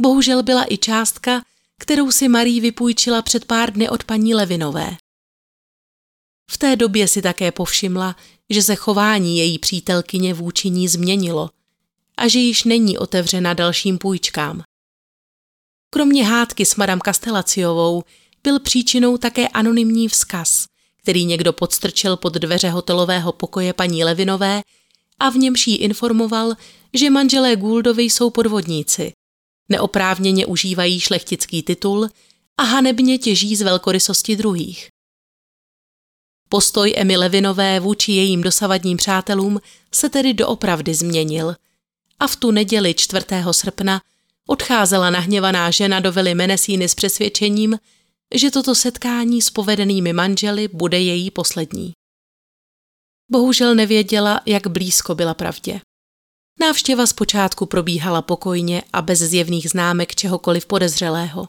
bohužel byla i částka, kterou si Marí vypůjčila před pár dny od paní Levinové. V té době si také povšimla, že se chování její přítelkyně vůči ní změnilo a že již není otevřena dalším půjčkám. Kromě hádky s madam Kastelaciovou byl příčinou také anonymní vzkaz, který někdo podstrčil pod dveře hotelového pokoje paní Levinové a v němž jí informoval, že manželé Gouldovi jsou podvodníci, neoprávněně užívají šlechtický titul a hanebně těží z velkorysosti druhých. Postoj Emy Levinové vůči jejím dosavadním přátelům se tedy doopravdy změnil a v tu neděli 4. srpna odcházela nahněvaná žena do Vily Menesíny s přesvědčením, že toto setkání s povedenými manželi bude její poslední. Bohužel nevěděla, jak blízko byla pravdě. Návštěva zpočátku probíhala pokojně a bez zjevných známek čehokoliv podezřelého.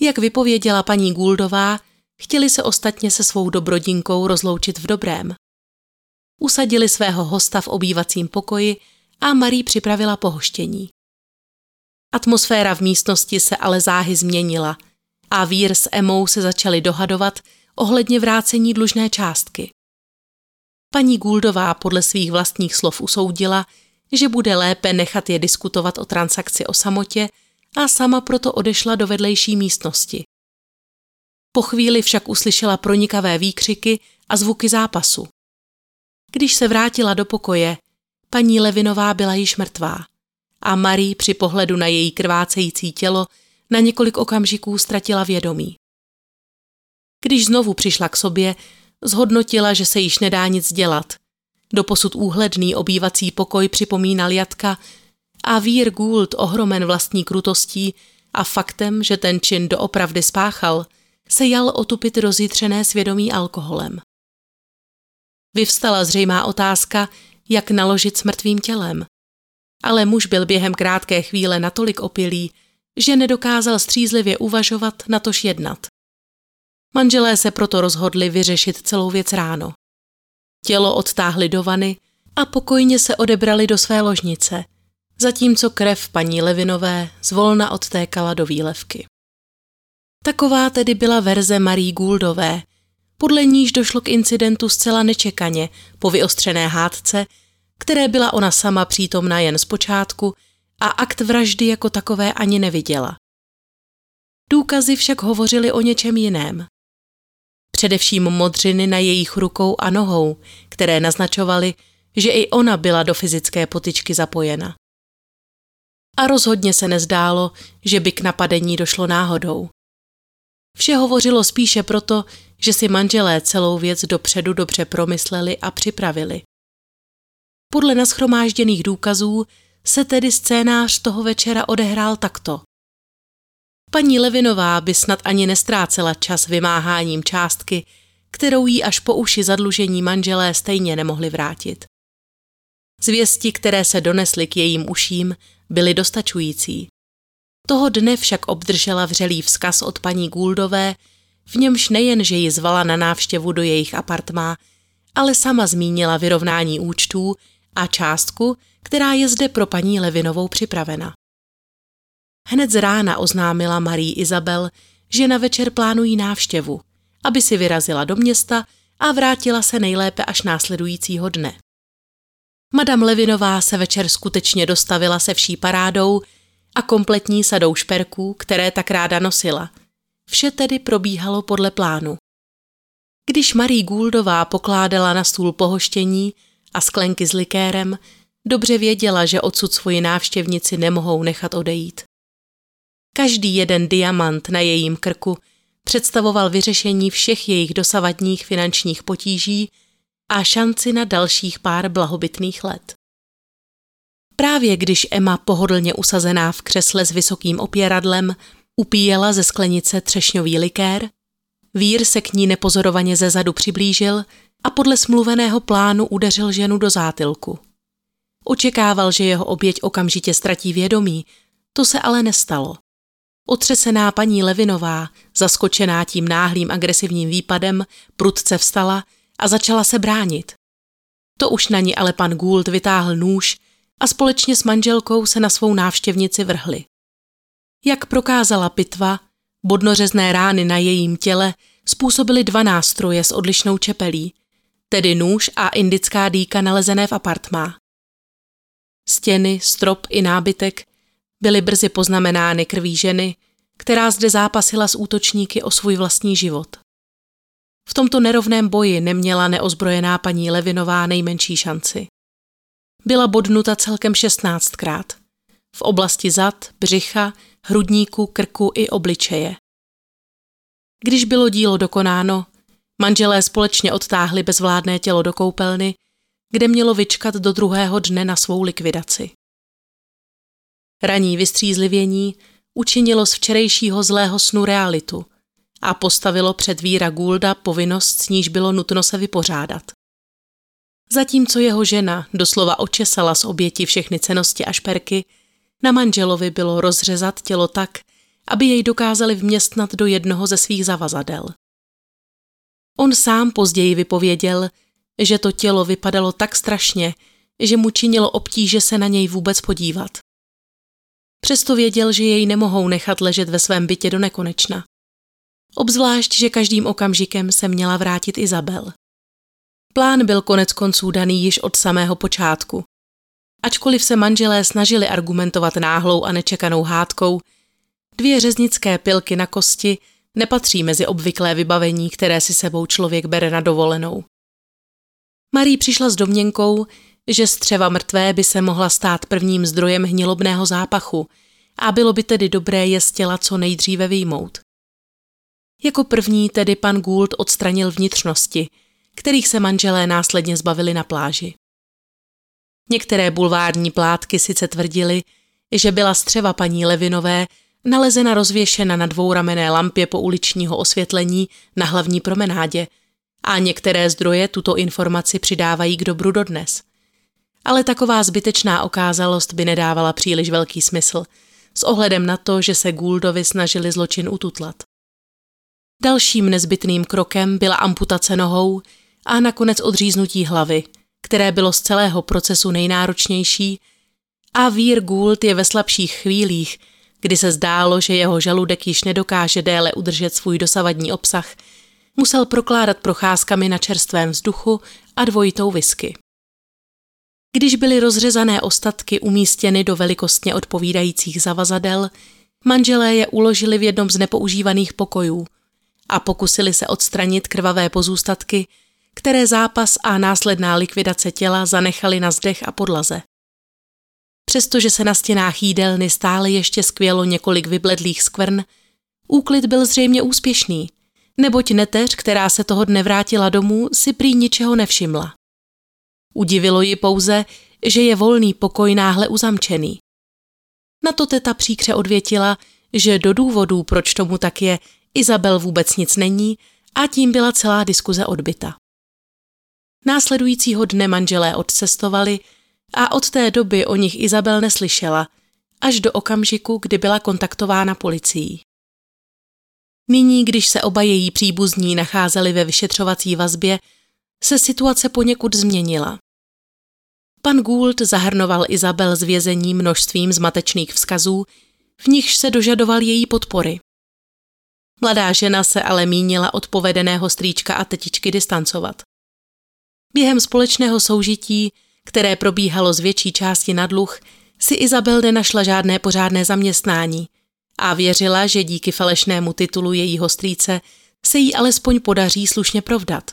Jak vypověděla paní Gouldová, chtěli se ostatně se svou dobrodinkou rozloučit v dobrém. Usadili svého hosta v obývacím pokoji a Marie připravila pohoštění. Atmosféra v místnosti se ale záhy změnila a Vír s Emou se začali dohadovat ohledně vrácení dlužné částky. Paní Gouldová podle svých vlastních slov usoudila, že bude lépe nechat je diskutovat o transakci o samotě a sama proto odešla do vedlejší místnosti. Po chvíli však uslyšela pronikavé výkřiky a zvuky zápasu. Když se vrátila do pokoje, paní Levinová byla již mrtvá a Marie při pohledu na její krvácející tělo na několik okamžiků ztratila vědomí. Když znovu přišla k sobě, zhodnotila, že se již nedá nic dělat Doposud úhledný obývací pokoj připomínal Jatka a Vír Gould ohromen vlastní krutostí a faktem, že ten čin doopravdy spáchal, se jal otupit rozjitřené svědomí alkoholem. Vyvstala zřejmá otázka, jak naložit s mrtvým tělem. ale muž byl během krátké chvíle natolik opilý, že nedokázal střízlivě uvažovat, natož jednat. Manželé se proto rozhodli vyřešit celou věc ráno. Tělo odtáhli do vany a pokojně se odebrali do své ložnice, zatímco krev paní Levinové zvolna odtékala do výlevky. Taková tedy byla verze Marie Gouldové, podle níž došlo k incidentu zcela nečekaně po vyostřené hádce, které byla ona sama přítomna jen zpočátku a akt vraždy jako takové ani neviděla. Důkazy však hovořily o něčem jiném. Především modřiny na jejich rukou a nohou, které naznačovaly, že i ona byla do fyzické potyčky zapojena. A rozhodně se nezdálo, že by k napadení došlo náhodou. Vše hovořilo spíše proto, že si manželé celou věc dopředu dobře promysleli a připravili. Podle naschromážděných důkazů se tedy scénář toho večera odehrál takto. Paní Levinová by snad ani nestrácela čas vymáháním částky, kterou jí až po uši zadlužení manželé stejně nemohli vrátit. Zvěsti, které se donesly k jejím uším, byly dostačující. Toho dne však obdržela vřelý vzkaz od paní Gouldové, v němž nejen, že ji zvala na návštěvu do jejich apartmá, ale sama zmínila vyrovnání účtů a částku, která je zde pro paní Levinovou připravena. Hned z rána oznámila Marie Izabel, že na večer plánují návštěvu, aby si vyrazila do města a vrátila se nejlépe až následujícího dne. Madame Levinová se večer skutečně dostavila se vší parádou a kompletní sadou šperků, které tak ráda nosila. Vše tedy probíhalo podle plánu. Když Marie Gouldová pokládala na stůl pohoštění a sklenky s likérem, dobře věděla, že odsud svoji návštěvnici nemohou nechat odejít. Každý jeden diamant na jejím krku představoval vyřešení všech jejich dosavadních finančních potíží a šanci na dalších pár blahobytných let. Právě když Emma pohodlně usazená v křesle s vysokým opěradlem upíjela ze sklenice třešňový likér, vír se k ní nepozorovaně ze zadu přiblížil a podle smluveného plánu udeřil ženu do zátilku. Očekával, že jeho oběť okamžitě ztratí vědomí, to se ale nestalo. Otřesená paní Levinová, zaskočená tím náhlým agresivním výpadem, prudce vstala a začala se bránit. To už na ní ale pan Gould vytáhl nůž a společně s manželkou se na svou návštěvnici vrhli. Jak prokázala pitva, bodnořezné rány na jejím těle způsobily dva nástroje s odlišnou čepelí, tedy nůž a indická dýka nalezené v apartmá. Stěny, strop i nábytek byly brzy poznamenány krví ženy, která zde zápasila s útočníky o svůj vlastní život. V tomto nerovném boji neměla neozbrojená paní Levinová nejmenší šanci. Byla bodnuta celkem 16krát. V oblasti zad, břicha, hrudníku, krku i obličeje. Když bylo dílo dokonáno, manželé společně odtáhli bezvládné tělo do koupelny, kde mělo vyčkat do druhého dne na svou likvidaci. Raní vystřízlivění učinilo z včerejšího zlého snu realitu a postavilo před Víra Goulda povinnost, s níž bylo nutno se vypořádat. Zatímco jeho žena doslova očesala z oběti všechny cenosti a šperky, na manželovi bylo rozřezat tělo tak, aby jej dokázali vměstnat do jednoho ze svých zavazadel. On sám později vypověděl, že to tělo vypadalo tak strašně, že mu činilo obtíže se na něj vůbec podívat. Přesto věděl, že jej nemohou nechat ležet ve svém bytě do nekonečna. Obzvlášť, že každým okamžikem se měla vrátit Izabel. Plán byl konec konců daný již od samého počátku. Ačkoliv se manželé snažili argumentovat náhlou a nečekanou hádkou, dvě řeznické pilky na kosti nepatří mezi obvyklé vybavení, které si sebou člověk bere na dovolenou. Marie přišla s domněnkou, že střeva mrtvé by se mohla stát prvním zdrojem hnilobného zápachu a bylo by tedy dobré je z těla co nejdříve vyjmout. Jako první tedy pan Gould odstranil vnitřnosti, kterých se manželé následně zbavili na pláži. Některé bulvární plátky sice tvrdili, že byla střeva paní Levinové nalezena rozvěšena na dvouramené lampě po uličního osvětlení na hlavní promenádě a některé zdroje tuto informaci přidávají k dobru dodnes. ale taková zbytečná okázalost by nedávala příliš velký smysl, s ohledem na to, že se Gouldovi snažili zločin ututlat. Dalším nezbytným krokem byla amputace nohou a nakonec odříznutí hlavy, které bylo z celého procesu nejnáročnější a Vír Gould je ve slabších chvílích, kdy se zdálo, že jeho žaludek již nedokáže déle udržet svůj dosavadní obsah, musel prokládat procházkami na čerstvém vzduchu a dvojitou whisky. Když byly rozřezané ostatky umístěny do velikostně odpovídajících zavazadel, manželé je uložili v jednom z nepoužívaných pokojů a pokusili se odstranit krvavé pozůstatky, které zápas a následná likvidace těla zanechali na zdech a podlaze. Přestože se na stěnách jídelny stále ještě skvělo několik vybledlých skvrn, úklid byl zřejmě úspěšný, neboť neteř, která se toho dne vrátila domů, si prý ničeho nevšimla. Udivilo ji pouze, že je volný pokoj náhle uzamčený. Na to teta příkře odvětila, že do důvodů, proč tomu tak je, Izabel vůbec nic není a tím byla celá diskuze odbyta. Následujícího dne manželé odcestovali a od té doby o nich Izabel neslyšela, až do okamžiku, kdy byla kontaktována policií. Nyní, když se oba její příbuzní nacházeli ve vyšetřovací vazbě, se situace poněkud změnila. Pan Gould zahrnoval Izabel z vězení množstvím zmatečných vzkazů, v nichž se dožadoval její podpory. Mladá žena se ale mínila od povedeného strýčka a tetičky distancovat. Během společného soužití, které probíhalo z větší části na dluh, si Izabel nenašla žádné pořádné zaměstnání a věřila, že díky falešnému titulu jejího strýce se jí alespoň podaří slušně provdat.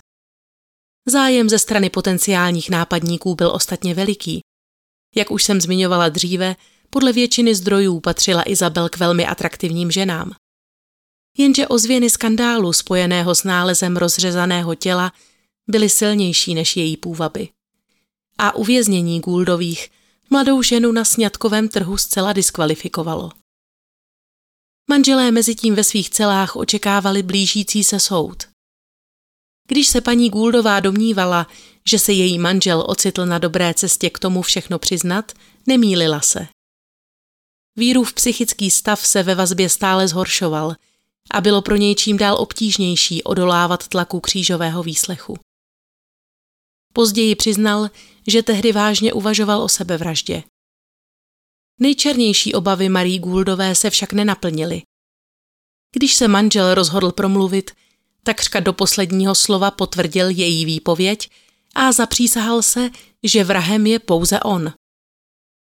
Zájem ze strany potenciálních nápadníků byl ostatně veliký. Jak už jsem zmiňovala dříve, podle většiny zdrojů patřila Izabel k velmi atraktivním ženám. Jenže ozvěny skandálu spojeného s nálezem rozřezaného těla byly silnější než její půvaby. A uvěznění Gouldových mladou ženu na sňatkovém trhu zcela diskvalifikovalo. Manželé mezi tím ve svých celách očekávali blížící se soud. Když se paní Gouldová domnívala, že se její manžel ocitl na dobré cestě k tomu všechno přiznat, nemýlila se. Vírův psychický stav se ve vazbě stále zhoršoval a bylo pro něj čím dál obtížnější odolávat tlaku křížového výslechu. Později přiznal, že tehdy vážně uvažoval o sebevraždě. Nejčernější obavy Marie Gouldové se však nenaplnily. Když se manžel rozhodl promluvit, takřka do posledního slova potvrdil její výpověď a zapřísahal se, že vrahem je pouze on.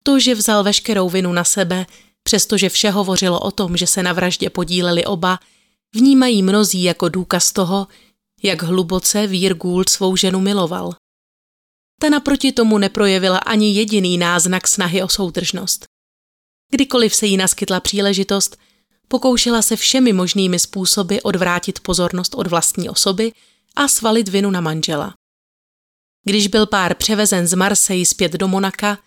To, že vzal veškerou vinu na sebe, přestože vše hovořilo o tom, že se na vraždě podíleli oba, vnímají mnozí jako důkaz toho, jak hluboce Vír Gould svou ženu miloval. Ta naproti tomu neprojevila ani jediný náznak snahy o soudržnost. Kdykoliv se jí naskytla příležitost, pokoušela se všemi možnými způsoby odvrátit pozornost od vlastní osoby a svalit vinu na manžela. Když byl pár převezen z Marseille zpět do Monaka,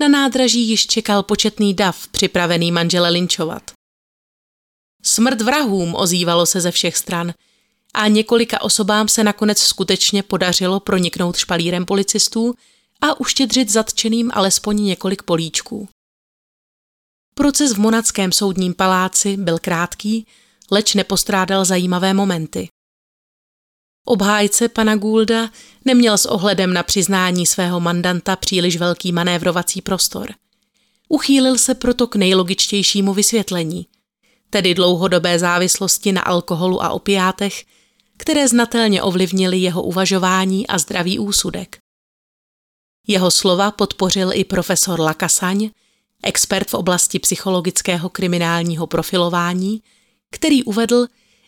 na nádraží již čekal početný dav připravený manžele linčovat. Smrt vrahům ozývalo se ze všech stran a několika osobám se nakonec skutečně podařilo proniknout špalírem policistů a uštědřit zatčeným alespoň několik políčků. Proces v monackém soudním paláci byl krátký, leč nepostrádal zajímavé momenty. Obhájce pana Goulda neměl s ohledem na přiznání svého mandanta příliš velký manévrovací prostor. Uchýlil se proto k nejlogičtějšímu vysvětlení, tedy dlouhodobé závislosti na alkoholu a opiátech, které znatelně ovlivnily jeho uvažování a zdravý úsudek. Jeho slova podpořil i profesor Lakasaň, expert v oblasti psychologického kriminálního profilování, který uvedl,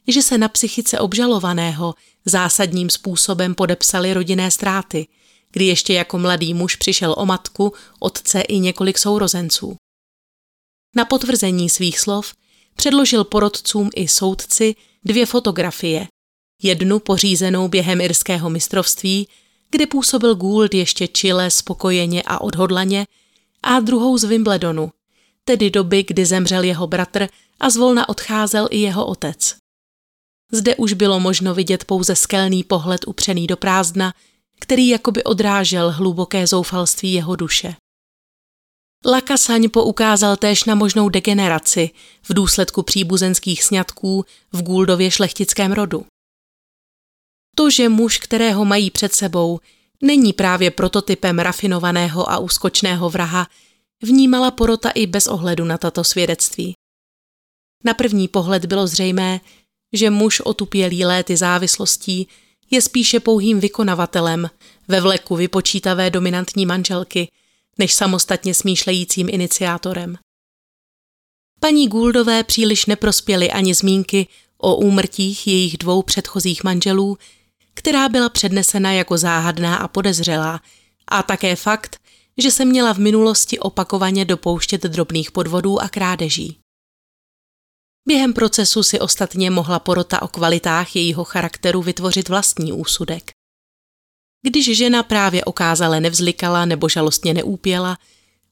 že se na psychice obžalovaného zásadním způsobem podepsaly rodinné ztráty, kdy ještě jako mladý muž přišel o matku, otce i několik sourozenců. Na potvrzení svých slov předložil porodcům i soudci dvě fotografie. Jednu pořízenou během irského mistrovství, kde působil Gould ještě čile, spokojeně a odhodlaně, a druhou z Wimbledonu, tedy doby, kdy zemřel jeho bratr a zvolna odcházel i jeho otec. Zde už bylo možno vidět pouze skelný pohled upřený do prázdna, který jakoby odrážel hluboké zoufalství jeho duše. Lakasaň poukázal též na možnou degeneraci v důsledku příbuzenských sňatků v Gouldově šlechtickém rodu. To, že muž, kterého mají před sebou, není právě prototypem rafinovaného a úskočného vraha, vnímala porota i bez ohledu na tato svědectví. Na první pohled bylo zřejmé, že muž otupělý léty závislostí je spíše pouhým vykonavatelem ve vleku vypočítavé dominantní manželky, než samostatně smýšlejícím iniciátorem. Paní Gouldové příliš neprospěly ani zmínky o úmrtích jejich dvou předchozích manželů, která byla přednesena jako záhadná a podezřelá, a také fakt, že se měla v minulosti opakovaně dopouštět drobných podvodů a krádeží. Během procesu si ostatně mohla porota o kvalitách jejího charakteru vytvořit vlastní úsudek. Když žena právě okázale nevzlikala nebo žalostně neúpěla,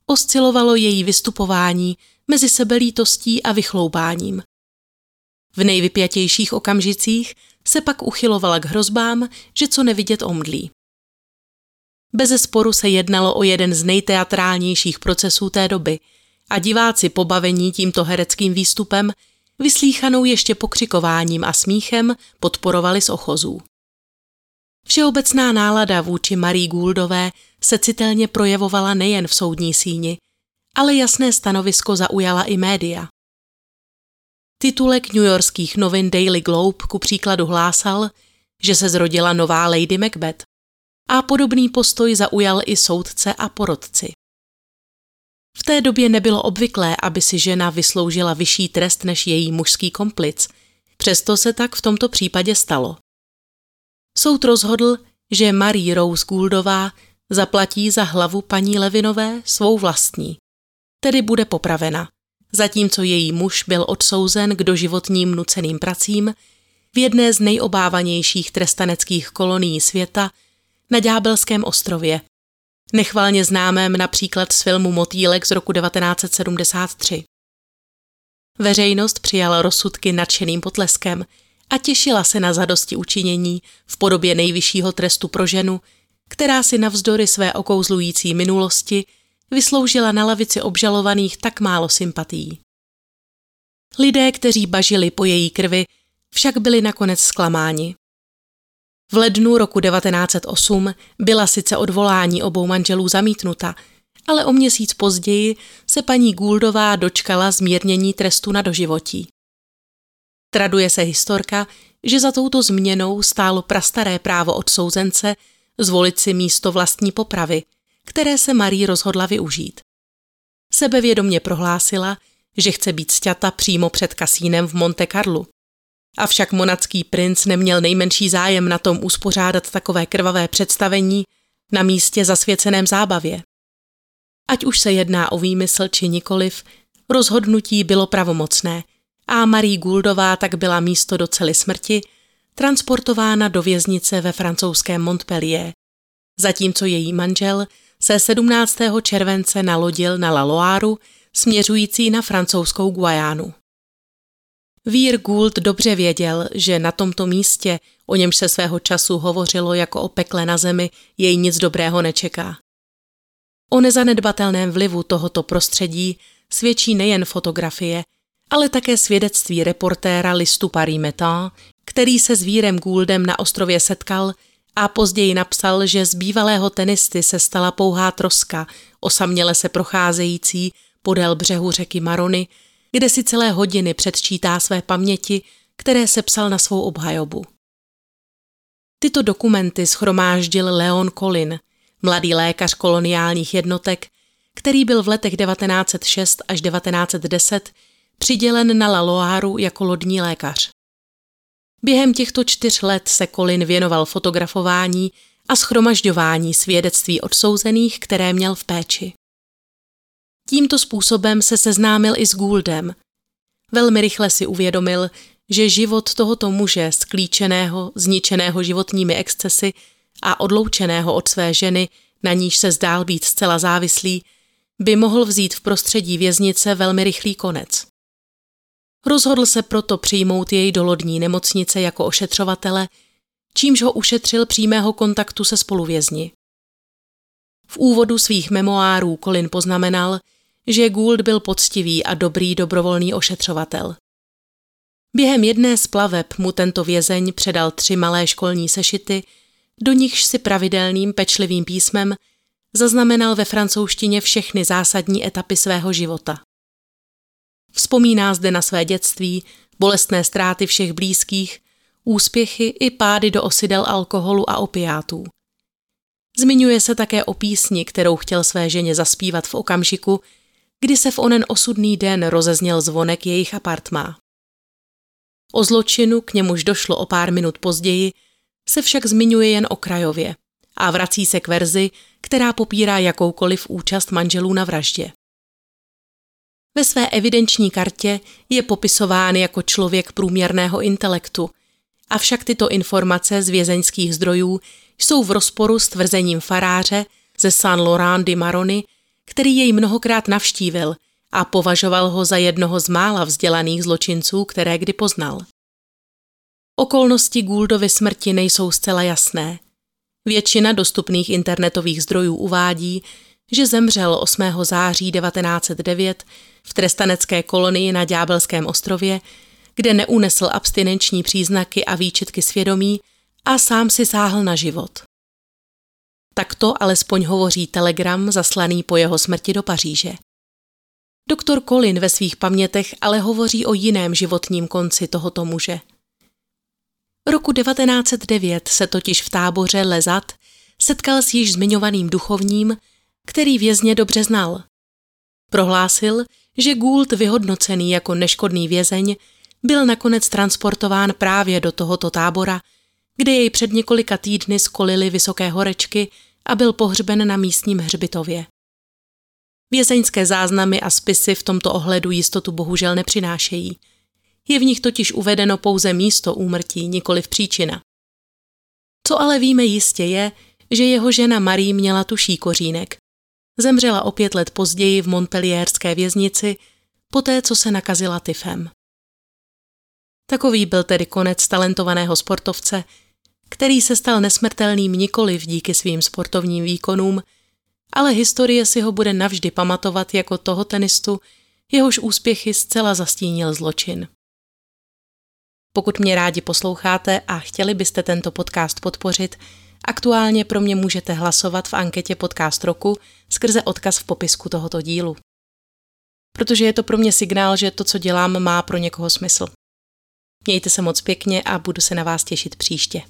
oscilovalo její vystupování mezi sebelítostí a vychloubáním. V nejvypjatějších okamžicích se pak uchylovala k hrozbám, že co nevidět omdlí. Beze sporu se jednalo o jeden z nejteatrálnějších procesů té doby a diváci pobavení tímto hereckým výstupem vyslíchanou ještě pokřikováním a smíchem podporovali z ochozů. Všeobecná nálada vůči Marie Gouldové se citelně projevovala nejen v soudní síni, ale jasné stanovisko zaujala i média. Titulek newyorských novin Daily Globe ku příkladu hlásal, že se zrodila nová Lady Macbeth a podobný postoj zaujal i soudce a porodci. V té době nebylo obvyklé, aby si žena vysloužila vyšší trest než její mužský komplic, přesto se tak v tomto případě stalo. Soud rozhodl, že Marie Rose Gouldová zaplatí za hlavu paní Levinové svou vlastní, tedy bude popravena, zatímco její muž byl odsouzen k doživotním nuceným pracím v jedné z nejobávanějších trestaneckých kolonií světa na Ďábelském ostrově, nechvalně známém například z filmu Motýlek z roku 1973. Veřejnost přijala rozsudky nadšeným potleskem a těšila se na zadosti učinění v podobě nejvyššího trestu pro ženu, která si navzdory své okouzlující minulosti vysloužila na lavici obžalovaných tak málo sympatií. Lidé, kteří bažili po její krvi, však byli nakonec zklamáni. V lednu roku 1908 byla sice odvolání obou manželů zamítnuta, ale o měsíc později se paní Gouldová dočkala zmírnění trestu na doživotí. Traduje se historka, že za touto změnou stálo prastaré právo odsouzence zvolit si místo vlastní popravy, které se Marie rozhodla využít. Sebevědomně prohlásila, že chce být sťata přímo před kasínem v Monte Carlo. Avšak monacký princ neměl nejmenší zájem na tom uspořádat takové krvavé představení na místě zasvěceném zábavě. Ať už se jedná o výmysl či nikoliv, rozhodnutí bylo pravomocné a Marie Gouldová tak byla místo docely smrti transportována do věznice ve francouzském Montpellier, zatímco její manžel se 17. července nalodil na La Loire směřující na francouzskou Guajánu. Vír Gould dobře věděl, že na tomto místě, o němž se svého času hovořilo jako o pekle na zemi, jej nic dobrého nečeká. O nezanedbatelném vlivu tohoto prostředí svědčí nejen fotografie, ale také svědectví reportéra listu Paris Matin, který se s Vírem Gouldem na ostrově setkal a později napsal, že z bývalého tenisty se stala pouhá troska, osaměle se procházející podél břehu řeky Marony, kde si celé hodiny předčítá své paměti, které sepsal na svou obhajobu. Tyto dokumenty schromáždil Leon Colin, mladý lékař koloniálních jednotek, který byl v letech 1906 až 1910 přidělen na La Loire jako lodní lékař. Během těchto čtyř let se Colin věnoval fotografování a schromažďování svědectví odsouzených, které měl v péči. Tímto způsobem se seznámil i s Gouldem. Velmi rychle si uvědomil, že život tohoto muže, sklíčeného, zničeného životními excesy a odloučeného od své ženy, na níž se zdál být zcela závislý, by mohl vzít v prostředí věznice velmi rychlý konec. Rozhodl se proto přijmout jej do lodní nemocnice jako ošetřovatele, čímž ho ušetřil přímého kontaktu se spoluvězni. V úvodu svých memoárů Colin poznamenal, že Gould byl poctivý a dobrý dobrovolný ošetřovatel. Během jedné z plaveb mu tento vězeň předal tři malé školní sešity, do nichž si pravidelným pečlivým písmem zaznamenal ve francouzštině všechny zásadní etapy svého života. Vzpomíná zde na své dětství, bolestné ztráty všech blízkých, úspěchy i pády do osidel alkoholu a opiátů. Zmiňuje se také o písni, kterou chtěl své ženě zaspívat v okamžiku, kdy se v onen osudný den rozezněl zvonek jejich apartmá. O zločinu, k němuž došlo o pár minut později, se však zmiňuje jen okrajově a vrací se k verzi, která popírá jakoukoliv účast manželů na vraždě. Ve své evidenční kartě je popisován jako člověk průměrného intelektu, avšak tyto informace z vězeňských zdrojů jsou v rozporu s tvrzením faráře ze Saint-Laurent de Marony, který jej mnohokrát navštívil a považoval ho za jednoho z mála vzdělaných zločinců, které kdy poznal. Okolnosti Gouldovy smrti nejsou zcela jasné. Většina dostupných internetových zdrojů uvádí, že zemřel 8. září 1909 v trestanecké kolonii na Ďábelském ostrově, kde neunesl abstinenční příznaky a výčitky svědomí a sám si sáhl na život. Takto alespoň hovoří telegram zaslaný po jeho smrti do Paříže. Doktor Colin ve svých pamětech ale hovoří o jiném životním konci tohoto muže. Roku 1909 se totiž v táboře Lezat setkal s již zmiňovaným duchovním, který vězně dobře znal. Prohlásil, že Gould vyhodnocený jako neškodný vězeň byl nakonec transportován právě do tohoto tábora, kde jej před několika týdny skolili vysoké horečky a byl pohřben na místním hřbitově. Vězeňské záznamy a spisy v tomto ohledu jistotu bohužel nepřinášejí. Je v nich totiž uvedeno pouze místo úmrtí, nikoli v příčina. Co ale víme jistě je, že jeho žena Marie měla tuší kořínek. Zemřela o pět let později v Montpellierské věznici, poté co se nakazila tyfem. Takový byl tedy konec talentovaného sportovce, který se stal nesmrtelným nikoliv díky svým sportovním výkonům, ale historie si ho bude navždy pamatovat jako toho tenistu, jehož úspěchy zcela zastínil zločin. Pokud mě rádi posloucháte a chtěli byste tento podcast podpořit, aktuálně pro mě můžete hlasovat v anketě Podcast roku skrze odkaz v popisku tohoto dílu. Protože je to pro mě signál, že to, co dělám, má pro někoho smysl. Mějte se moc pěkně a budu se na vás těšit příště.